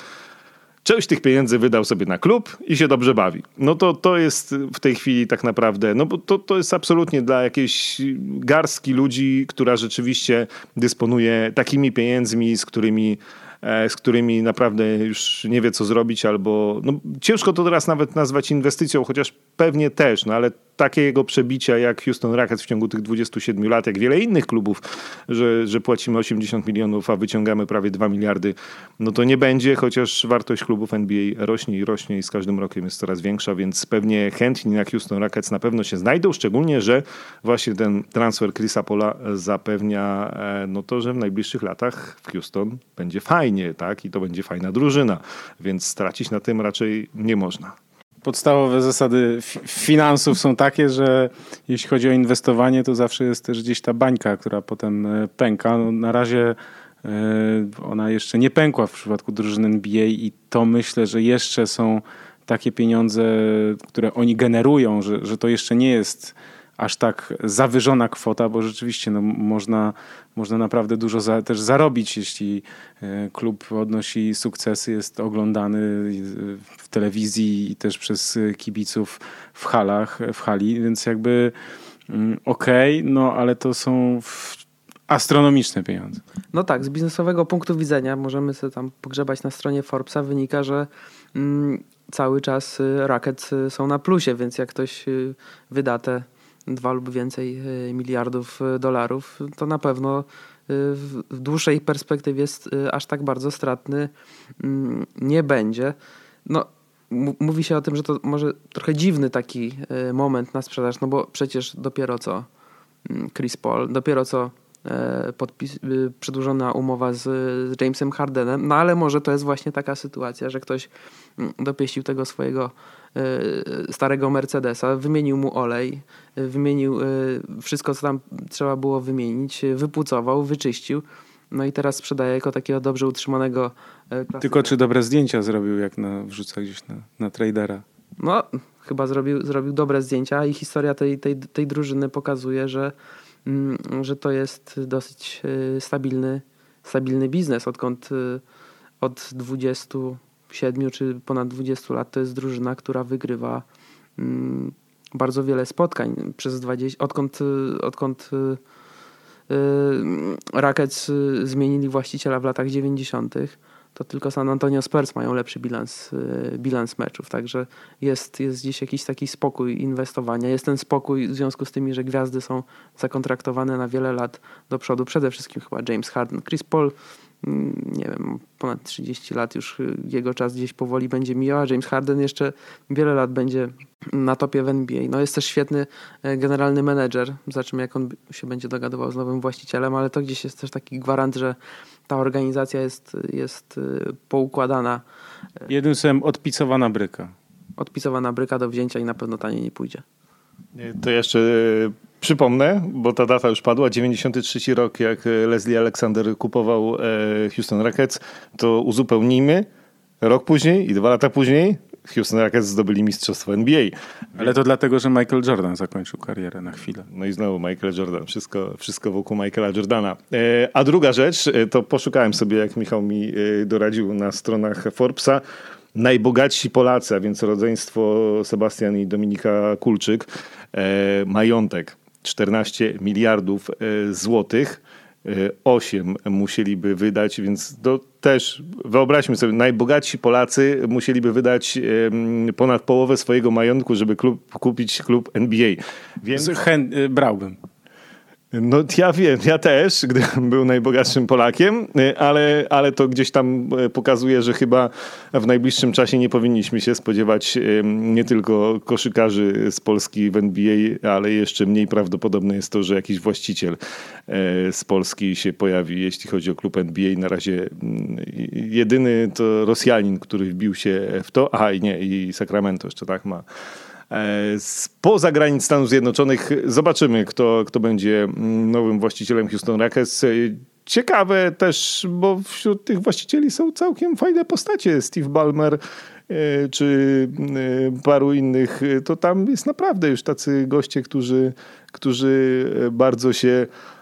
część tych pieniędzy wydał sobie na klub i się dobrze bawi. No to to jest w tej chwili tak naprawdę, no bo to, to jest absolutnie dla jakiejś garstki ludzi, która rzeczywiście dysponuje takimi pieniędzmi, z którymi z którymi naprawdę już nie wie, co zrobić, albo no, ciężko to teraz nawet nazwać inwestycją, chociaż pewnie też, no ale takiego przebicia jak Houston Rockets w ciągu tych 27 lat, jak wiele innych klubów, że, że płacimy 80 milionów, a wyciągamy prawie 2 miliardy, no to nie będzie, chociaż wartość klubów NBA rośnie i rośnie i z każdym rokiem jest coraz większa, więc pewnie chętni na Houston Rockets na pewno się znajdą, szczególnie, że właśnie ten transfer Chrisa Pola zapewnia e, no to, że w najbliższych latach w Houston będzie fajnie, tak? I to będzie fajna drużyna, więc stracić na tym raczej nie można podstawowe zasady finansów są takie, że jeśli chodzi o inwestowanie, to zawsze jest też gdzieś ta bańka, która potem e, pęka. No, na razie e, ona jeszcze nie pękła w przypadku drużyny NBA i to myślę, że jeszcze są takie pieniądze, które oni generują, że, że to jeszcze nie jest aż tak zawyżona kwota, bo rzeczywiście no, można, można naprawdę dużo za, też zarobić, jeśli e, klub odnosi sukcesy, jest oglądany w telewizji i też przez kibiców w halach, w hali, więc jakby mm, okej, okay, no ale to są astronomiczne pieniądze. No tak, z biznesowego punktu widzenia możemy sobie tam pogrzebać na stronie Forbesa, wynika, że mm, cały czas y, Rockets y, są na plusie, więc jak ktoś y, wyda te dwa lub więcej e, miliardów e, dolarów, to na pewno e, w dłuższej perspektywie aż tak bardzo stratny mm, nie będzie. No, mówi się o tym, że to może trochę dziwny taki moment na sprzedaż, no bo przecież dopiero co mm, Chris Paul, dopiero co podpis, przedłużona umowa z, z Jamesem Hardenem, no ale może to jest właśnie taka sytuacja, że ktoś mm, dopieścił tego swojego E, starego Mercedesa, wymienił mu olej, e, wymienił e, wszystko, co tam trzeba było wymienić, wypucował, wyczyścił. No i teraz sprzedaje jako takiego dobrze utrzymanego klasyka. Tylko czy dobre zdjęcia zrobił, jak na, wrzuca gdzieś na, na tradera? No, chyba zrobił, zrobił dobre zdjęcia i historia tej, tej, tej drużyny pokazuje, że, że to jest dosyć stabilny, stabilny biznes, odkąd od 20 7 czy ponad 20 lat to jest drużyna, która wygrywa mm, bardzo wiele spotkań przez 20, odkąd, odkąd yy, Rockets zmienili właściciela w latach 90., to tylko San Antonio Spurs mają lepszy bilans, y, bilans meczów. Także jest, jest gdzieś jakiś taki spokój inwestowania. Jest ten spokój w związku z tymi, że gwiazdy są zakontraktowane na wiele lat do przodu. Przede wszystkim chyba James Harden. Chris Paul, mm, nie wiem, ponad 30 lat już y, jego czas gdzieś powoli będzie mijał, a James Harden jeszcze wiele lat będzie na topie w NBA. No jest też świetny e, generalny menedżer. Zobaczymy, jak on się będzie dogadywał z nowym właścicielem, ale to gdzieś jest też taki gwarant, że ta organizacja jest, jest y, poukładana. Jednym słowem odpicowana bryka. Odpisowana bryka do wzięcia i na pewno taniej nie pójdzie. To jeszcze e, przypomnę, bo ta data już padła, 93 rok, jak e, Leslie Alexander kupował Houston Rockets, to uzupełnijmy. Rok później i dwa lata później Houston Rockets zdobyli mistrzostwo NBA. Ale to dlatego, że Michael Jordan zakończył karierę na chwilę. No i znowu Michael Jordan, wszystko, wszystko wokół Michaela Jordana. E, a druga rzecz, e, to poszukałem sobie, jak Michał mi e, doradził na stronach Forbesa, najbogatsi Polacy, a więc rodzeństwo Sebastian i Dominika Kulczyk, majątek 14 miliardów złotych 8 musieliby wydać, więc to też wyobraźmy sobie, najbogatsi Polacy musieliby wydać ponad połowę swojego majątku, żeby klub, kupić klub NBA. Więc Chę, brałbym. No ja wiem, ja też, gdybym był najbogatszym Polakiem, ale, ale to gdzieś tam e, pokazuje, że chyba w najbliższym czasie nie powinniśmy się spodziewać nie tylko koszykarzy z Polski w NBA, ale jeszcze mniej prawdopodobne jest to, że jakiś właściciel z Polski się pojawi, jeśli chodzi o klub NBA. Na razie mm, jedyny to Rosjanin, który wbił się w to, aha i nie, i Sacramento jeszcze tak ma spoza granic Stanów Zjednoczonych. Zobaczymy, kto, kto będzie mm, nowym właścicielem Houston Rockets. E, ciekawe też, bo wśród tych właścicieli są całkiem fajne postacie. Steve Ballmer e, czy paru innych, to tam jest naprawdę już tacy goście, którzy, którzy bardzo się E,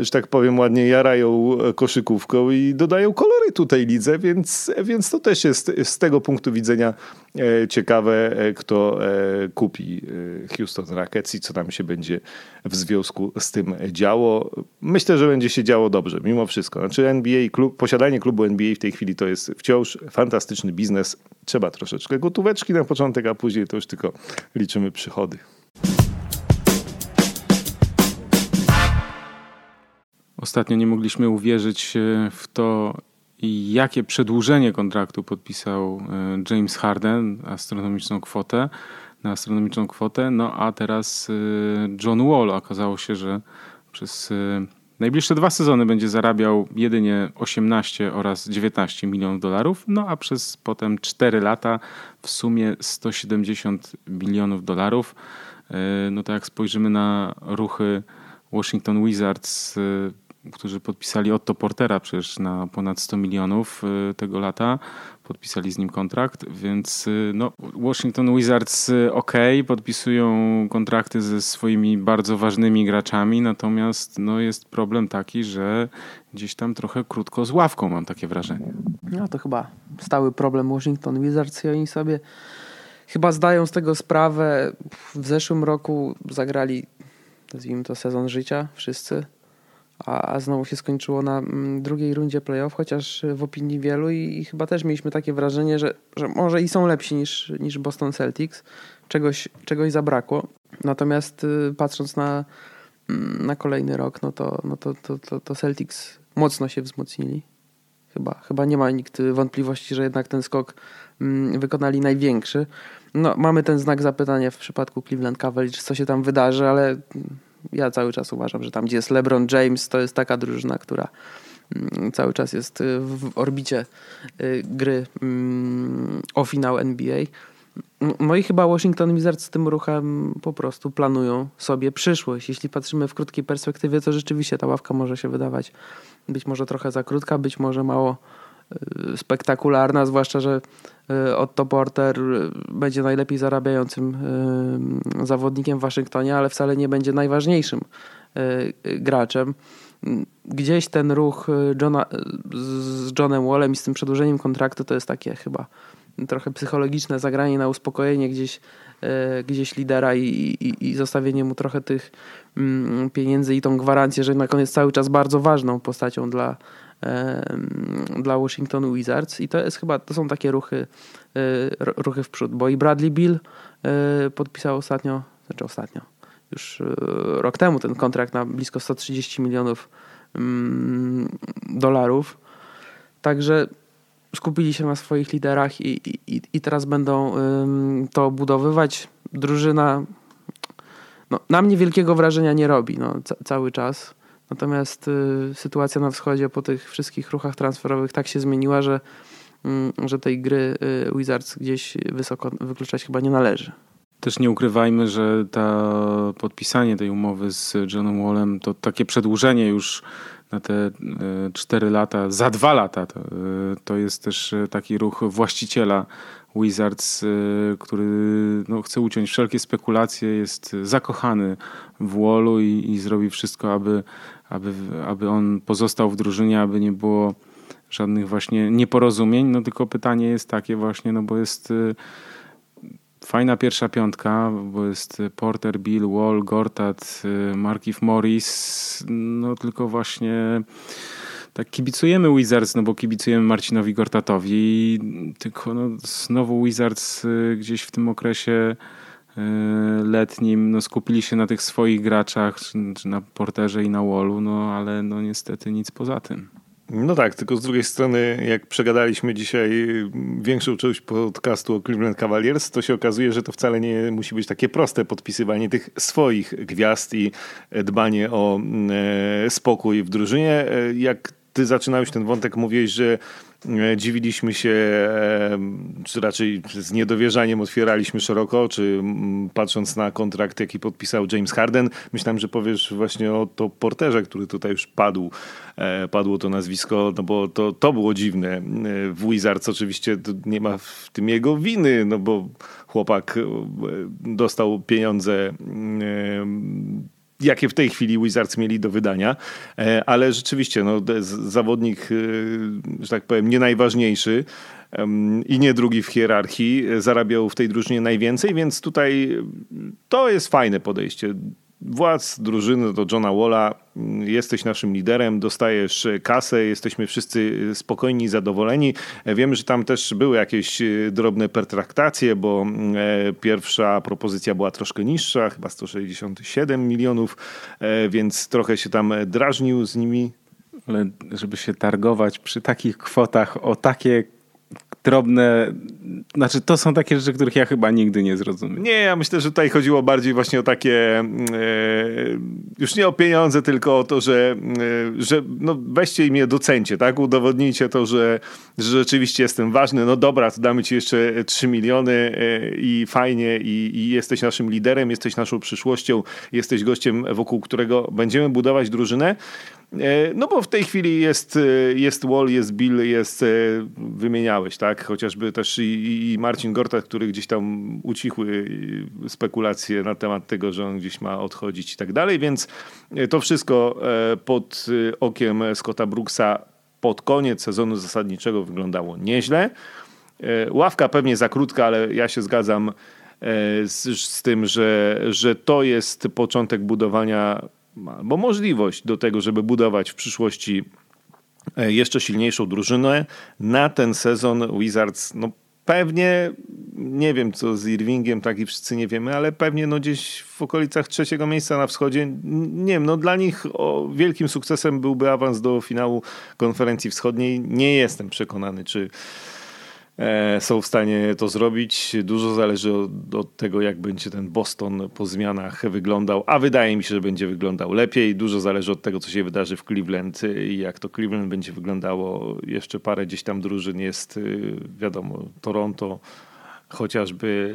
że tak powiem ładnie, jarają koszykówką i dodają kolory tutaj lidze, więc, więc to też jest z tego punktu widzenia e, ciekawe, e, kto kupi Houston Rockets i co tam się będzie w związku z tym działo. Myślę, że będzie się działo dobrze, mimo wszystko. Znaczy NBA, klub, posiadanie klubu NBA w tej chwili to jest wciąż fantastyczny biznes. Trzeba troszeczkę gotóweczki na początek, a później to już tylko liczymy przychody. Ostatnio nie mogliśmy uwierzyć e, w to, jakie przedłużenie kontraktu podpisał e, James Harden, astronomiczną kwotę, na astronomiczną kwotę, no a teraz e, John Wall. Okazało się, że przez najbliższe dwa sezony będzie zarabiał jedynie 18 oraz 19 milionów dolarów, no a przez potem 4 lata w sumie 170 milionów dolarów. No to jak spojrzymy na ruchy Washington Wizards którzy podpisali Otto Portera przecież na ponad 100 milionów y, tego lata. Podpisali z nim kontrakt, więc y, no, Washington Wizards y, ok, podpisują kontrakty ze swoimi bardzo ważnymi graczami, natomiast no, jest problem taki, że gdzieś tam trochę krótko z ławką mam takie wrażenie. No to chyba stały problem Washington Wizards i oni sobie chyba zdają z tego sprawę. W zeszłym roku zagrali, nazwijmy to sezon życia, wszyscy a, a znowu się skończyło na mm, drugiej rundzie playoff, chociaż w opinii wielu i, i, chyba też mieliśmy takie wrażenie, że, że może i są lepsi niż, niż Boston Celtics. Czegoś, czegoś zabrakło. Natomiast y, patrząc na, mm, na kolejny rok, no to, no to, to, to, to Celtics mocno się wzmocnili. Chyba, chyba nie ma nikt wątpliwości, że jednak ten skok mm, wykonali największy. No, mamy ten znak zapytania w przypadku Cleveland Cavaliers, co się tam wydarzy, ale ja cały czas uważam, że tam, gdzie jest LeBron James, to jest taka drużyna, która mm, cały czas jest y, w orbicie y, gry mm, o finał NBA. No i chyba Washington Wizards z tym ruchem po prostu planują sobie przyszłość. Jeśli patrzymy w krótkiej perspektywie, to rzeczywiście ta ławka może się wydawać być może trochę za krótka, być może mało y, spektakularna, zwłaszcza, że Otto Porter y, będzie najlepiej zarabiającym y, zawodnikiem w Waszyngtonie, ale wcale nie będzie najważniejszym graczem. Gdzieś ten ruch Johna, z Johnem Wallem i z tym przedłużeniem kontraktu to jest takie chyba trochę psychologiczne zagranie na uspokojenie gdzieś, gdzieś lidera i, i, i zostawienie mu trochę tych mm, pieniędzy i tą gwarancję, że na koniec cały czas bardzo ważną postacią dla, dla Washington Wizards i to jest chyba, to są takie ruchy, ruchy w przód, bo i Bradley Bill podpisał ostatnio, znaczy ostatnio, już rok temu ten kontrakt na blisko 130 milionów dolarów. Także skupili się na swoich liderach i, i, i teraz będą to budowywać. Drużyna no, na mnie wielkiego wrażenia nie robi no, ca cały czas. Natomiast y, sytuacja na wschodzie po tych wszystkich ruchach transferowych tak się zmieniła, że, y, że tej gry y, Wizards gdzieś wysoko wykluczać chyba nie należy. Też nie ukrywajmy, że ta podpisanie tej umowy z Johnem Wallem to takie przedłużenie już na te 4 e, lata, za dwa lata. To, e, to jest też e, taki ruch właściciela Wizards, który no, chce uciąć wszelkie spekulacje, jest zakochany w Wallu i, i zrobi wszystko, aby, aby, aby on pozostał w drużynie, aby nie było żadnych właśnie nieporozumień. No tylko pytanie jest takie właśnie, no bo jest Fajna pierwsza piątka, bo jest Porter, Bill, Wall, Gortat, y, Markif Morris. No tylko właśnie tak kibicujemy Wizards, no bo kibicujemy Marcinowi Gortatowi. Tylko no, znowu Wizards y, gdzieś w tym okresie y, letnim no, skupili się na tych swoich graczach, czy na Porterze i na Wallu, no ale no niestety nic poza tym. No tak, tylko z drugiej strony, jak przegadaliśmy dzisiaj większą część podcastu o Cleveland Cavaliers, to się okazuje, że to wcale nie musi być takie proste podpisywanie tych swoich gwiazd i dbanie o e, spokój w drużynie. E, jak ty zaczynałeś ten wątek, mówiłeś, że dziwiliśmy się, e, czy raczej z niedowierzaniem otwieraliśmy szeroko oczy, patrząc na kontrakt, jaki podpisał James Harden. Myślałem, że powiesz właśnie o to porterze, który tutaj już padł. E, padło to nazwisko, no bo to, to było dziwne. W Wizards oczywiście nie ma w tym jego winy, no bo chłopak dostał pieniądze jakie w tej chwili Wizards mieli do wydania, e, ale rzeczywiście no, zawodnik, e, że tak powiem, nie najważniejszy i nie drugi w hierarchii, zarabiał w tej drużynie najwięcej, więc tutaj to jest fajne podejście władz drużyny do Johna Walla. Jesteś naszym liderem, dostajesz kasę, jesteśmy wszyscy spokojni zadowoleni. Wiemy, że tam też były jakieś drobne pertraktacje, bo e, pierwsza propozycja była troszkę niższa, chyba 167 milionów, e, więc trochę się tam drażnił z nimi. Ale żeby się targować przy takich kwotach o takie drobne, znaczy to są takie rzeczy, których ja chyba nigdy nie zrozumiem. Nie, ja myślę, że tutaj chodziło bardziej właśnie o takie, e, już nie o pieniądze, tylko o to, że, e, że no weźcie i mnie docencie, tak? Udowodnijcie to, że, że rzeczywiście jestem ważny. No dobra, to damy ci jeszcze 3 miliony e, i fajnie i, i jesteś naszym liderem, jesteś naszą przyszłością, jesteś gościem, wokół którego będziemy budować drużynę. E, no bo w tej chwili jest, e, jest Wall, jest Bill, jest, e, wymieniałeś, tak? Chociażby też i, i Marcin Gortat, który gdzieś tam ucichły spekulacje na temat tego, że on gdzieś ma odchodzić i tak dalej, więc to wszystko pod okiem Scotta Brooksa pod koniec sezonu zasadniczego wyglądało nieźle. Ławka pewnie za krótka, ale ja się zgadzam z, z tym, że, że to jest początek budowania albo możliwość do tego, żeby budować w przyszłości e, jeszcze silniejszą drużynę. Na ten sezon Wizards no pewnie, nie wiem co z Irvingiem, tak i wszyscy nie wiemy, ale pewnie no gdzieś w okolicach trzeciego miejsca na wschodzie, nie wiem, no dla nich wielkim sukcesem byłby awans do finału konferencji wschodniej. Nie jestem przekonany, czy są w stanie to zrobić. Dużo zależy od, od, tego, jak będzie ten Boston po zmianach wyglądał, a wydaje mi się, że będzie wyglądał lepiej. Dużo zależy od tego, co się wydarzy w Cleveland i jak to Cleveland będzie wyglądało. Jeszcze parę gdzieś tam drużyn jest, y, wiadomo, Toronto, chociażby,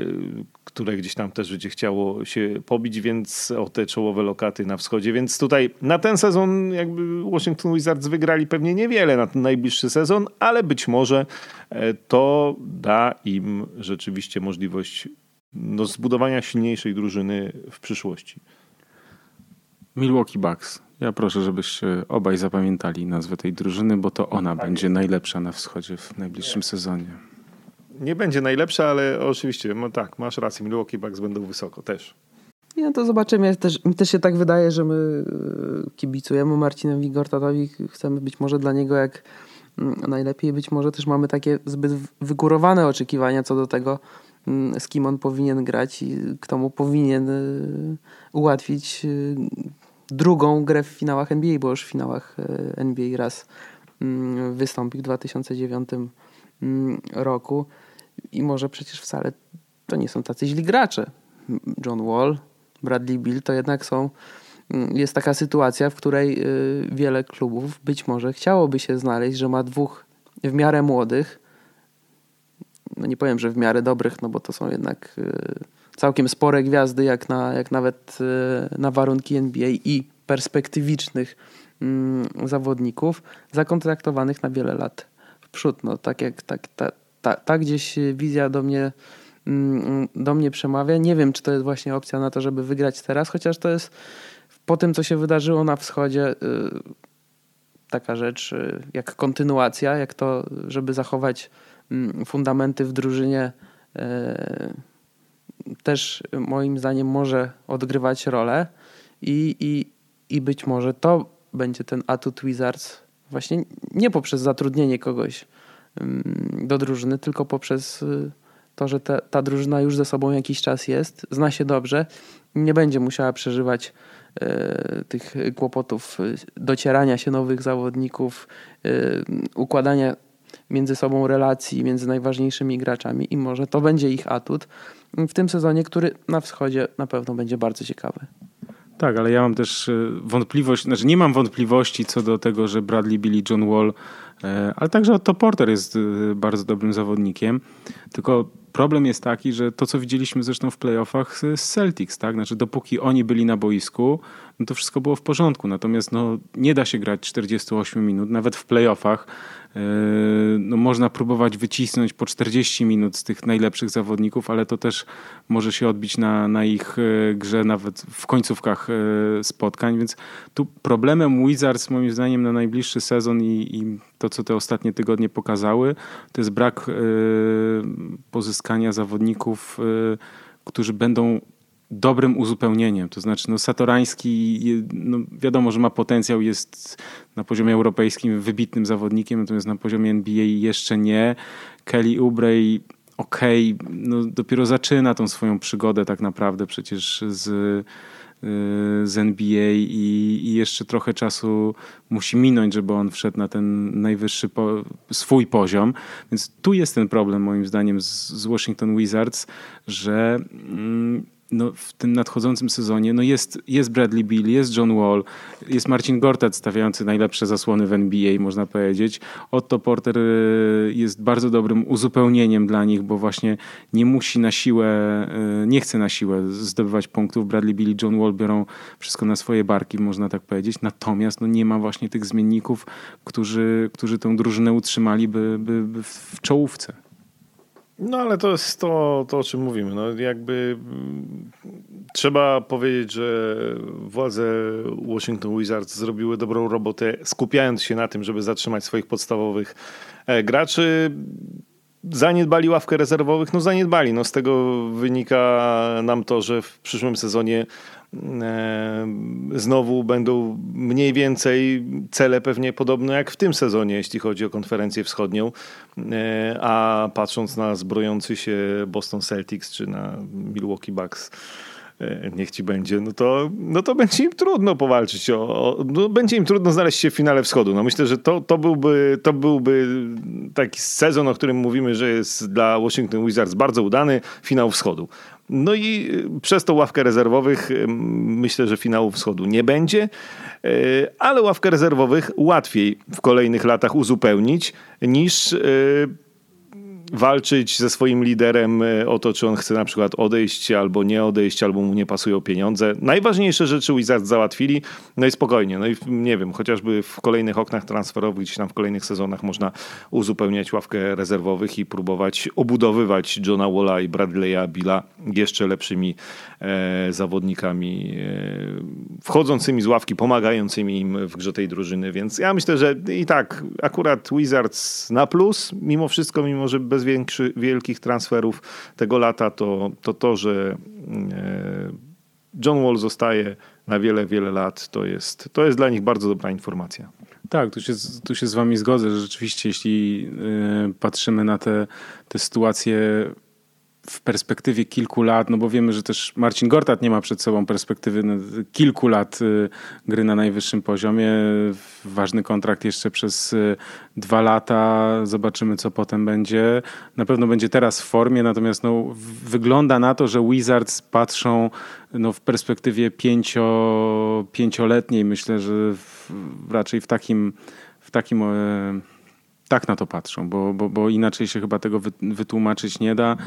które gdzieś tam też będzie chciało się pobić, więc o te czołowe lokaty na wschodzie. Więc tutaj na ten sezon jakby Washington Wizards wygrali pewnie niewiele na ten najbliższy sezon, ale być może e, to da im rzeczywiście możliwość no, zbudowania silniejszej drużyny w przyszłości. Milwaukee Bucks. Ja proszę, żebyście obaj zapamiętali nazwę tej drużyny, bo to ona tak będzie najlepsza na wschodzie w najbliższym sezonie nie będzie najlepsza, ale oczywiście, no tak, masz rację, Milwaukee Bucks będą wysoko też. Nie, to zobaczymy. Też, mi też się tak wydaje, że my e, kibicujemy Marcinowi Gortatowi. Chcemy być może dla niego jak mm, najlepiej. Być może też mamy takie zbyt wygórowane oczekiwania co do tego, mm, z kim on powinien grać i kto mu powinien e, ułatwić drugą grę w finałach NBA, bo już w finałach NBA raz mm, wystąpił w 2009 roku i może przecież wcale to nie są tacy źli gracze. John Wall, Bradley Bill to jednak są. Mm, jest taka sytuacja, w której y, wiele klubów być może chciałoby się znaleźć, że ma dwóch w miarę młodych, no nie powiem, że w miarę dobrych, no bo to są jednak y, całkiem spore gwiazdy, jak, na, jak nawet y, na warunki NBA i perspektywicznych mm, zawodników zakontraktowanych na wiele lat przód. No, tak jak tak, ta, ta, ta gdzieś wizja do mnie Mm, do mnie przemawia. Nie wiem, czy to jest właśnie opcja na to, żeby wygrać teraz, chociaż to jest po tym, co się wydarzyło na wschodzie, y, taka rzecz y, jak kontynuacja, jak to, żeby zachować mm, fundamenty w drużynie, y, też moim zdaniem może odgrywać rolę i, i, i być może to będzie ten atut Wizards właśnie nie poprzez zatrudnienie kogoś do drużyny, tylko poprzez to, że ta, ta drużyna już ze sobą jakiś czas jest, zna się dobrze, nie będzie musiała przeżywać e, tych kłopotów e, docierania się nowych zawodników, układania między sobą relacji między najważniejszymi graczami i może to będzie ich atut w tym sezonie, który na wschodzie na pewno będzie bardzo ciekawy. Tak, ale ja mam też wątpliwość, znaczy nie mam wątpliwości co do tego, że Bradley Billy John Wall, ale także Otto Porter jest bardzo dobrym zawodnikiem. Tylko problem jest taki, że to, co widzieliśmy zresztą w playoffach z Celtics, tak? Znaczy, dopóki oni byli na boisku, no to wszystko było w porządku. Natomiast no, nie da się grać 48 minut, nawet w playoffach. Yy, no, można próbować wycisnąć po 40 minut z tych najlepszych zawodników, ale to też może się odbić na, na ich yy, grze nawet w końcówkach yy, spotkań, więc tu problemem Wizards moim zdaniem na najbliższy sezon i, i to, co te ostatnie tygodnie pokazały, to jest brak pozyskania zawodników, którzy będą dobrym uzupełnieniem. To znaczy, no, Satorański, no, wiadomo, że ma potencjał, jest na poziomie europejskim wybitnym zawodnikiem, natomiast na poziomie NBA jeszcze nie. Kelly Oubre, okej, okay, no, dopiero zaczyna tą swoją przygodę tak naprawdę przecież z, y, z NBA i, i, jeszcze trochę czasu musi minąć, żeby on wszedł na ten najwyższy po, swój poziom. Więc tu jest ten problem moim zdaniem z, z Washington Wizards, że mm, no, w tym nadchodzącym sezonie no jest, jest Bradley Bill, jest John Wall, jest Marcin Gortat stawiający najlepsze zasłony w NBA, można powiedzieć. Otto Porter y, jest bardzo dobrym uzupełnieniem dla nich, bo właśnie nie musi na siłę, y, nie chce na siłę zdobywać punktów. Bradley Bill i John Wall biorą wszystko na swoje barki, można tak powiedzieć. Natomiast no, nie ma właśnie tych zmienników, którzy, którzy tę drużynę utrzymaliby by, by w czołówce. No ale to jest to, to o czym mówimy. No, jakby mm, trzeba powiedzieć, że władze Washington Wizards zrobiły dobrą robotę, skupiając się na tym, żeby zatrzymać swoich podstawowych e, graczy. Zaniedbali ławkę rezerwowych? No zaniedbali. No, z tego wynika nam to, że w przyszłym sezonie znowu będą mniej więcej cele pewnie podobne jak w tym sezonie, jeśli chodzi o konferencję wschodnią. E, a patrząc na zbrojący się Boston Celtics czy na Milwaukee Bucks, e, niech ci będzie, no to, no to będzie im trudno powalczyć. O, o, no będzie im trudno znaleźć się w finale wschodu. No myślę, że to, to, byłby, to byłby taki sezon, o którym mówimy, że jest dla Washington Wizards bardzo udany, finał wschodu. No i y, przez tą ławkę rezerwowych y, myślę, że finału wschodu nie będzie, y, ale ławkę rezerwowych łatwiej w kolejnych latach uzupełnić niż walczyć ze swoim liderem e, o to, czy on chce na przykład odejść albo nie odejść, albo mu nie pasują pieniądze. Najważniejsze rzeczy Wizards załatwili, no i spokojnie. No i nie wiem, chociażby w kolejnych oknach transferowych, gdzieś tam w kolejnych sezonach można uzupełniać ławkę rezerwowych i próbować obudowywać Johna Walla i Bradley'a Billa jeszcze lepszymi e, zawodnikami e, wchodzącymi z ławki, pomagającymi im w grze tej drużyny, więc ja myślę, że i tak akurat Wizards na plus, mimo wszystko, mimo że bez większy, wielkich transferów tego lata, to to, to że e, John Wall zostaje na wiele, wiele lat. To jest, to jest dla nich bardzo dobra informacja. Tak, tu się, tu się z wami zgodzę, że rzeczywiście jeśli y, patrzymy na te, te sytuacje w perspektywie kilku lat, no bo wiemy, że też Marcin Gortat nie ma przed sobą perspektywy no, kilku lat y, gry na najwyższym poziomie. Ważny kontrakt jeszcze przez y, dwa lata. Zobaczymy, co potem będzie. Na pewno będzie teraz w formie, natomiast no, wygląda na to, że Wizards patrzą no, w perspektywie pięcio, pięcioletniej. Myślę, że w, raczej w takim, w takim e, tak na to patrzą, bo, bo, bo inaczej się chyba tego wytłumaczyć nie da,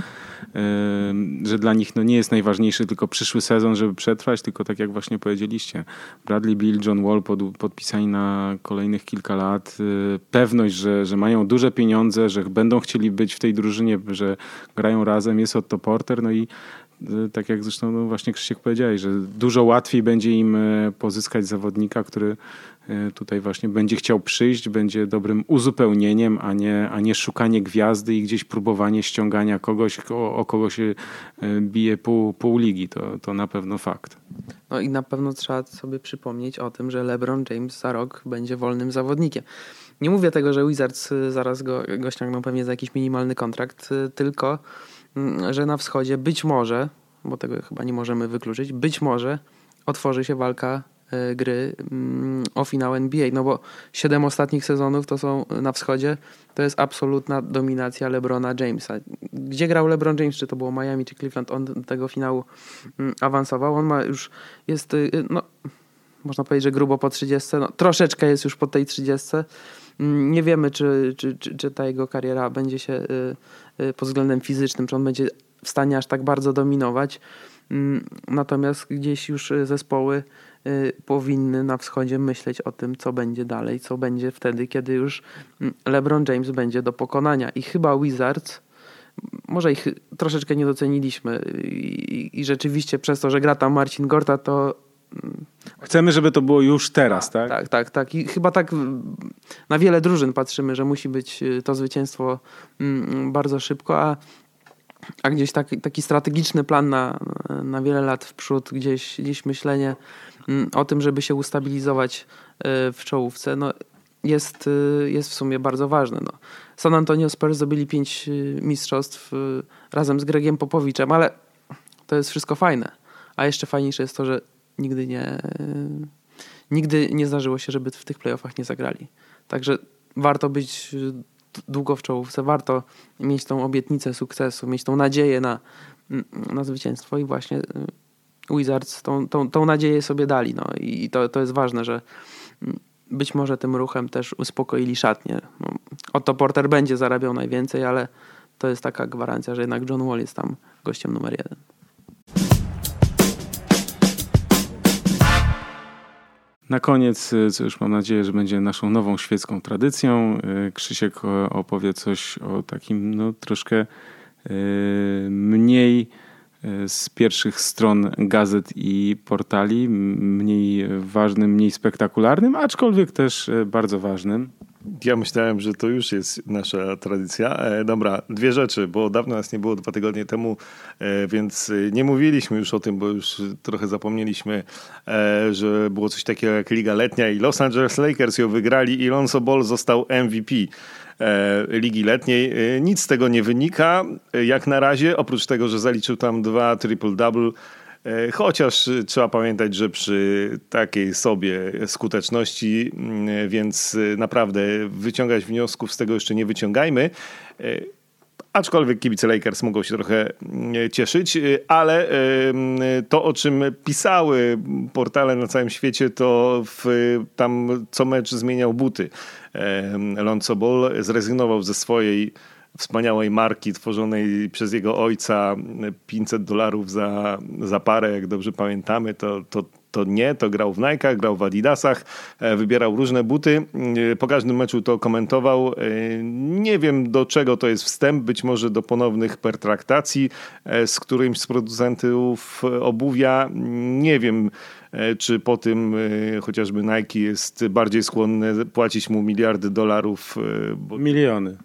że dla nich no nie jest najważniejszy tylko przyszły sezon, żeby przetrwać, tylko tak jak właśnie powiedzieliście, Bradley Bill, John Wall pod, podpisani na kolejnych kilka lat, y, pewność, że, że mają duże pieniądze, że będą chcieli być w tej drużynie, że grają razem, jest Otto Porter, no i y, tak jak zresztą no właśnie Krzysiek powiedziałeś, że dużo łatwiej będzie im y, pozyskać zawodnika, który tutaj właśnie będzie chciał przyjść, będzie dobrym uzupełnieniem, a nie, a nie szukanie gwiazdy i gdzieś próbowanie ściągania kogoś, o, o kogo się e, bije pół, pół ligi. To, to na pewno fakt. No i na pewno trzeba sobie przypomnieć o tym, że LeBron James za rok będzie wolnym zawodnikiem. Nie mówię tego, że Wizards e, zaraz go, go ściągną pewnie za jakiś minimalny kontrakt, tylko mm, że na wschodzie być może, bo tego chyba nie możemy wykluczyć, być może otworzy się walka E, gry mm, o finał NBA, no bo siedem ostatnich sezonów to są na wschodzie, to jest absolutna dominacja LeBrona Jamesa. Gdzie grał LeBron James, czy to było Miami, czy Cleveland, on do tego finału mm, awansował. On ma już, jest, y, no, można powiedzieć, że grubo po 30, no, troszeczkę jest już po tej 30. Mm, nie wiemy, czy, czy, czy, czy ta jego kariera będzie się pod względem fizycznym, czy on będzie w stanie aż tak bardzo dominować. Natomiast gdzieś już zespoły powinny na wschodzie myśleć o tym, co będzie dalej, co będzie wtedy, kiedy już mm, LeBron James będzie do pokonania. I chyba Wizards, może ich troszeczkę nie doceniliśmy i, i rzeczywiście przez to, że gra tam Marcin Gorta, to mm, Chcemy, żeby to było już teraz, tak? Tak, tak, tak. I chyba tak na wiele drużyn patrzymy, że musi być y, to zwycięstwo mm, bardzo szybko, a, a gdzieś taki, taki strategiczny plan na, na wiele lat w przód, gdzieś, gdzieś myślenie o tym, żeby się ustabilizować e, w czołówce, no, jest, e, jest w sumie bardzo ważne. No. San Antonio Spurs zdobyli pięć e, mistrzostw razem z Gregiem Popowiczem, ale to jest wszystko fajne. A jeszcze fajniejsze jest to, że nigdy nie, nigdy nie zdarzyło się, żeby w tych playoffach nie zagrali. Także warto być długo w czołówce, warto mieć tą obietnicę sukcesu, mieć tą nadzieję na, na zwycięstwo i właśnie Wizards tą, tą, tą nadzieję sobie dali. No. I to, to jest ważne, że być może tym ruchem też uspokoili szatnie. No, Otto Porter będzie zarabiał najwięcej, ale to jest taka gwarancja, że jednak John Wall jest tam gościem numer jeden. Na koniec, y, co już mam nadzieję, że będzie naszą nową świecką tradycją, y, Krzysiek opowie coś o takim no, troszkę y, mniej z pierwszych stron gazet i portali, mniej ważnym, mniej spektakularnym, aczkolwiek też e, bardzo ważnym. Ja myślałem, że to już jest nasza tradycja. E, dobra, dwie rzeczy, bo dawno nas nie było, dwa tygodnie temu, e, więc nie mówiliśmy już o tym, bo już trochę zapomnieliśmy, e, że było coś takiego jak Liga Letnia i Los Angeles Lakers ją wygrali i Lonzo Ball został MVP. E, Ligi Letniej. E, nic z tego nie wynika, e, jak na razie, oprócz tego, że zaliczył tam dwa triple-double. Chociaż trzeba pamiętać, że przy takiej sobie skuteczności, mm, więc naprawdę wyciągać wniosków z tego jeszcze nie wyciągajmy. Aczkolwiek kibice Lakers mogą się trochę mm, cieszyć, ale to, o czym pisały portale na całym świecie, to w, tam co mecz zmieniał buty. Lonzo Ball zrezygnował ze swojej wspaniałej marki tworzonej przez jego ojca 500 dolarów za, za parę, jak dobrze pamiętamy, to, to, to nie, to grał w Nike'ach, grał w Adidasach, e, wybierał różne buty, e, po każdym meczu to komentował. E, nie wiem do czego to jest wstęp, być może do ponownych pertraktacji z którymś z producentów obuwia, nie wiem czy po tym chociażby Nike jest bardziej skłonny płacić mu miliardy dolarów. Bo... Miliony.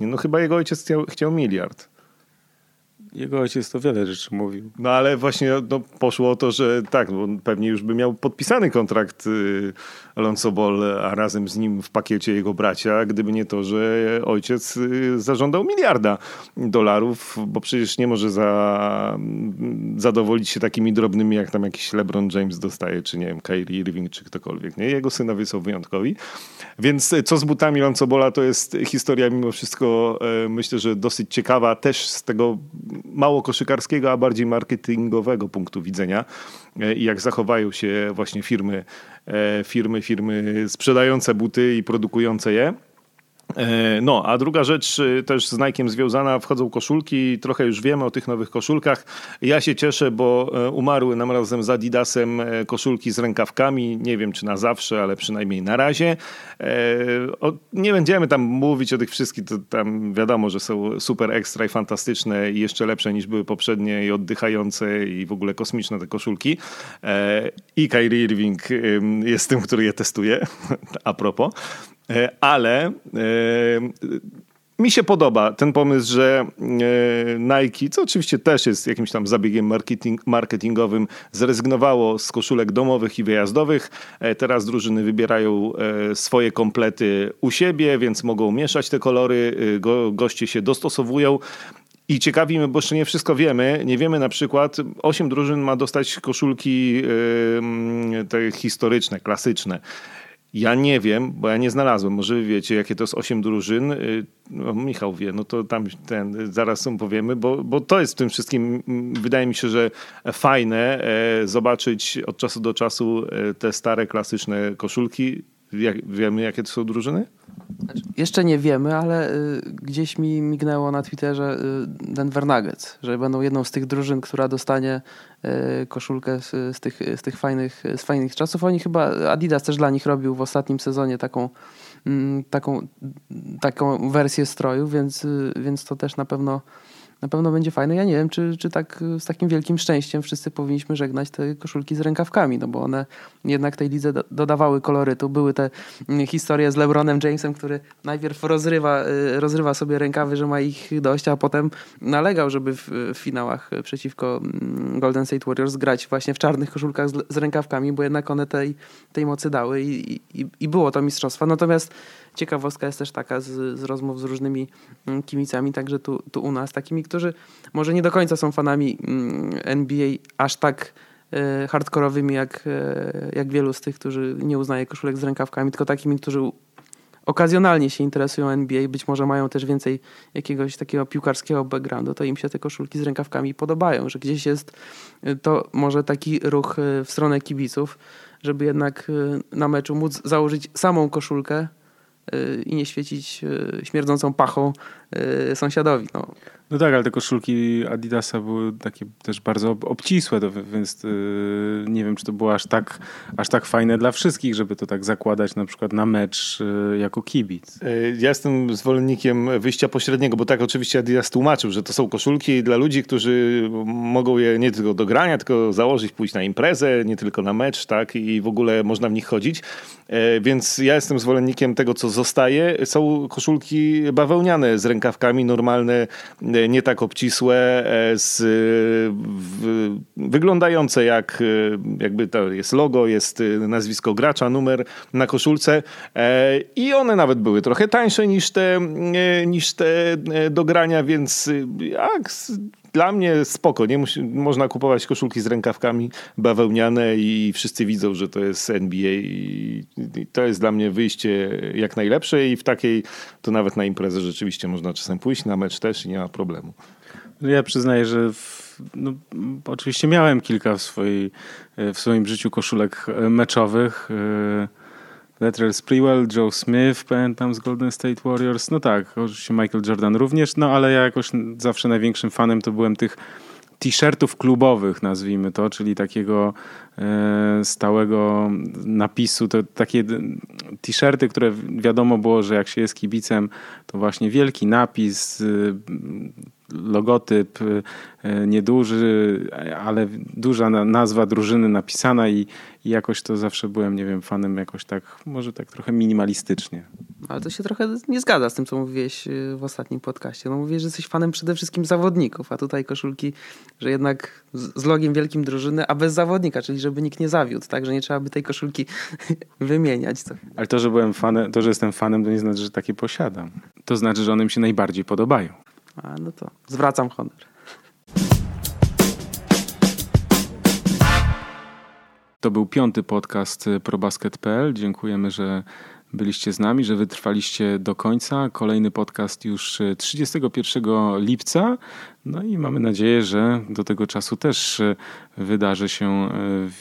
No chyba jego ojciec chciał, chciał miliard. Jego ojciec to wiele rzeczy mówił. No ale właśnie no, poszło o to, że tak, bo pewnie już by miał podpisany kontrakt y, Alonso Ball, a razem z nim w pakiecie jego bracia, gdyby nie to, że ojciec y, zażądał miliarda dolarów, bo przecież nie może za, zadowolić się takimi drobnymi, jak tam jakiś LeBron James dostaje, czy nie wiem, Kyrie Irving, czy ktokolwiek. Nie? Jego synowie są wyjątkowi. Więc co z butami Alonso Bola, to jest historia mimo wszystko, e, myślę, że dosyć ciekawa, też z tego mało koszykarskiego, a bardziej marketingowego punktu widzenia e, i jak zachowają się właśnie firmy, e, firmy, firmy sprzedające buty i produkujące je. E, no, a druga rzecz y, też z Nike'em związana, wchodzą koszulki, trochę już wiemy o tych nowych koszulkach. Ja się cieszę, bo e, umarły nam razem z Adidasem e, koszulki z rękawkami, nie wiem czy na zawsze, ale przynajmniej na razie. Nie będziemy tam mówić o tych wszystkich, to tam wiadomo, że są super ekstra i fantastyczne i jeszcze lepsze niż były poprzednie i oddychające i w ogóle kosmiczne te koszulki. I Kyrie Irving jest tym, który je testuje, a propos. E, ale e, mi się podoba ten pomysł, że e, Nike, co oczywiście też jest jakimś tam zabiegiem marketing, marketingowym, zrezygnowało z koszulek domowych i wyjazdowych. Teraz drużyny wybierają swoje komplety u siebie, więc mogą mieszać te kolory, go, goście się dostosowują. I ciekawi mnie, bo jeszcze nie wszystko wiemy. Nie wiemy na przykład, osiem drużyn ma dostać koszulki te historyczne, klasyczne. Ja nie wiem, bo ja nie znalazłem. Może wy wiecie, jakie to jest osiem drużyn. Y, no, Michał wie, no to tam ten, zaraz są powiemy, bo, bo to jest w tym wszystkim, wydaje mi się, że fajne e, zobaczyć od czasu do czasu e, te stare, klasyczne koszulki. Jak, wiemy, jakie to są drużyny? Znaczy, jeszcze nie wiemy, ale y, gdzieś mi mignęło na Twitterze y, Denver Nuggets, że będą jedną z tych drużyn, która dostanie y, koszulkę z, z, tych, z tych fajnych, z fajnych czasów. Oni chyba, Adidas też dla nich robił w ostatnim sezonie taką, mm, taką, taką wersję stroju, więc, y, więc to też na pewno na pewno będzie fajne. Ja nie wiem, czy, czy tak z takim wielkim szczęściem wszyscy powinniśmy żegnać te koszulki z rękawkami, no bo one jednak tej lidze do, dodawały kolorytu. Były te mm, historie z LeBronem Jamesem, który najpierw rozrywa, y, rozrywa sobie rękawy, że ma ich dość, a potem nalegał, żeby w, w finałach przeciwko mm, Golden State Warriors grać właśnie w czarnych koszulkach z, z rękawkami, bo jednak one tej, tej mocy dały i, i, i było to mistrzostwo. Natomiast ciekawostka jest też taka z, z rozmów z różnymi mm, kibicami, także tu, tu u nas, takimi, którzy może nie do końca są fanami mm, NBA aż tak e, hardkorowymi jak, e, jak wielu z tych, którzy nie uznaje koszulek z rękawkami, tylko takimi, którzy okazjonalnie się interesują NBA, być może mają też więcej jakiegoś takiego piłkarskiego backgroundu, to im się te koszulki z rękawkami podobają, że gdzieś jest e, to może taki ruch w stronę kibiców, żeby jednak na meczu móc założyć samą koszulkę, i nie świecić e, śmierdzącą pachą sąsiadowi. No. No tak, ale te koszulki Adidasa były takie też bardzo obcisłe, więc yy, nie wiem, czy to było aż tak, aż tak fajne dla wszystkich, żeby to tak zakładać na przykład na mecz yy, jako kibic. Y, ja jestem zwolennikiem wyjścia pośredniego, bo tak oczywiście Adidas tłumaczył, że to są koszulki dla ludzi, którzy mogą je nie tylko do grania, tylko założyć, pójść na imprezę, nie tylko na mecz, tak, i w ogóle można w nich chodzić. Y, więc ja jestem zwolennikiem tego, co zostaje. Są koszulki bawełniane z rękawkami, normalne nie tak obcisłe, e, z, w, wyglądające jak e, jakby to jest logo, jest e, nazwisko gracza, numer na koszulce i one nawet były trochę tańsze niż te, niż te do grania, więc jak dla mnie spoko, nie musi, można kupować koszulki z rękawkami bawełniane i wszyscy widzą, że to jest NBA i, i to jest dla mnie wyjście jak najlepsze i w takiej to nawet na imprezę rzeczywiście można czasem pójść, na mecz też i nie ma problemu. Ja przyznaję, że w, no, oczywiście miałem kilka w, swojej, w swoim życiu koszulek meczowych. Yy Latrell Sprewell, Joe Smith, pamiętam z Golden State Warriors. No tak, oczywiście Michael Jordan również, no ale ja jakoś zawsze największym fanem to byłem tych t-shirtów klubowych, nazwijmy to, czyli takiego e, stałego napisu, to takie t-shirty, które wiadomo było, że jak się jest kibicem, to właśnie wielki napis, logotyp e, nieduży, ale duża nazwa drużyny napisana i, i jakoś to zawsze byłem, nie wiem, fanem jakoś tak, może tak trochę minimalistycznie. Ale to się trochę nie zgadza z tym, co mówiłeś y, w ostatnim podcaście. No mówisz, że jesteś fanem przede wszystkim zawodników, a tutaj koszulki, że jednak z logiem wielkim drużyny, a bez zawodnika, czyli żeby nikt nie zawiódł, tak, że nie trzeba by tej koszulki wymieniać. To. Ale to, że byłem fanem, to, że jestem fanem, to nie znaczy, że takie posiadam. To znaczy, że one mi się najbardziej podobają. A no to zwracam honor. To był piąty podcast ProBasket.pl. Dziękujemy, że byliście z nami, że wytrwaliście do końca. Kolejny podcast już 31 lipca. No i mamy nadzieję, że do tego czasu też wydarzy się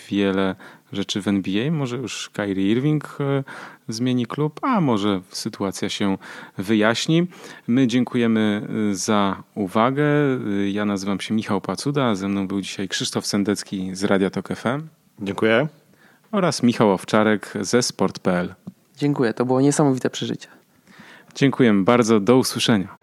wiele rzeczy w NBA. Może już Kyrie Irving e, zmieni klub, a może sytuacja się wyjaśni. My dziękujemy e, za uwagę. E, ja nazywam się Michał Pacuda, ze mną był dzisiaj Krzysztof Sendecki z Radia Tok FM. Dziękuję. Oraz Michał Owczarek ze sport.pl. Dziękuję, to było niesamowite przeżycie. Dziękujemy bardzo, do usłyszenia.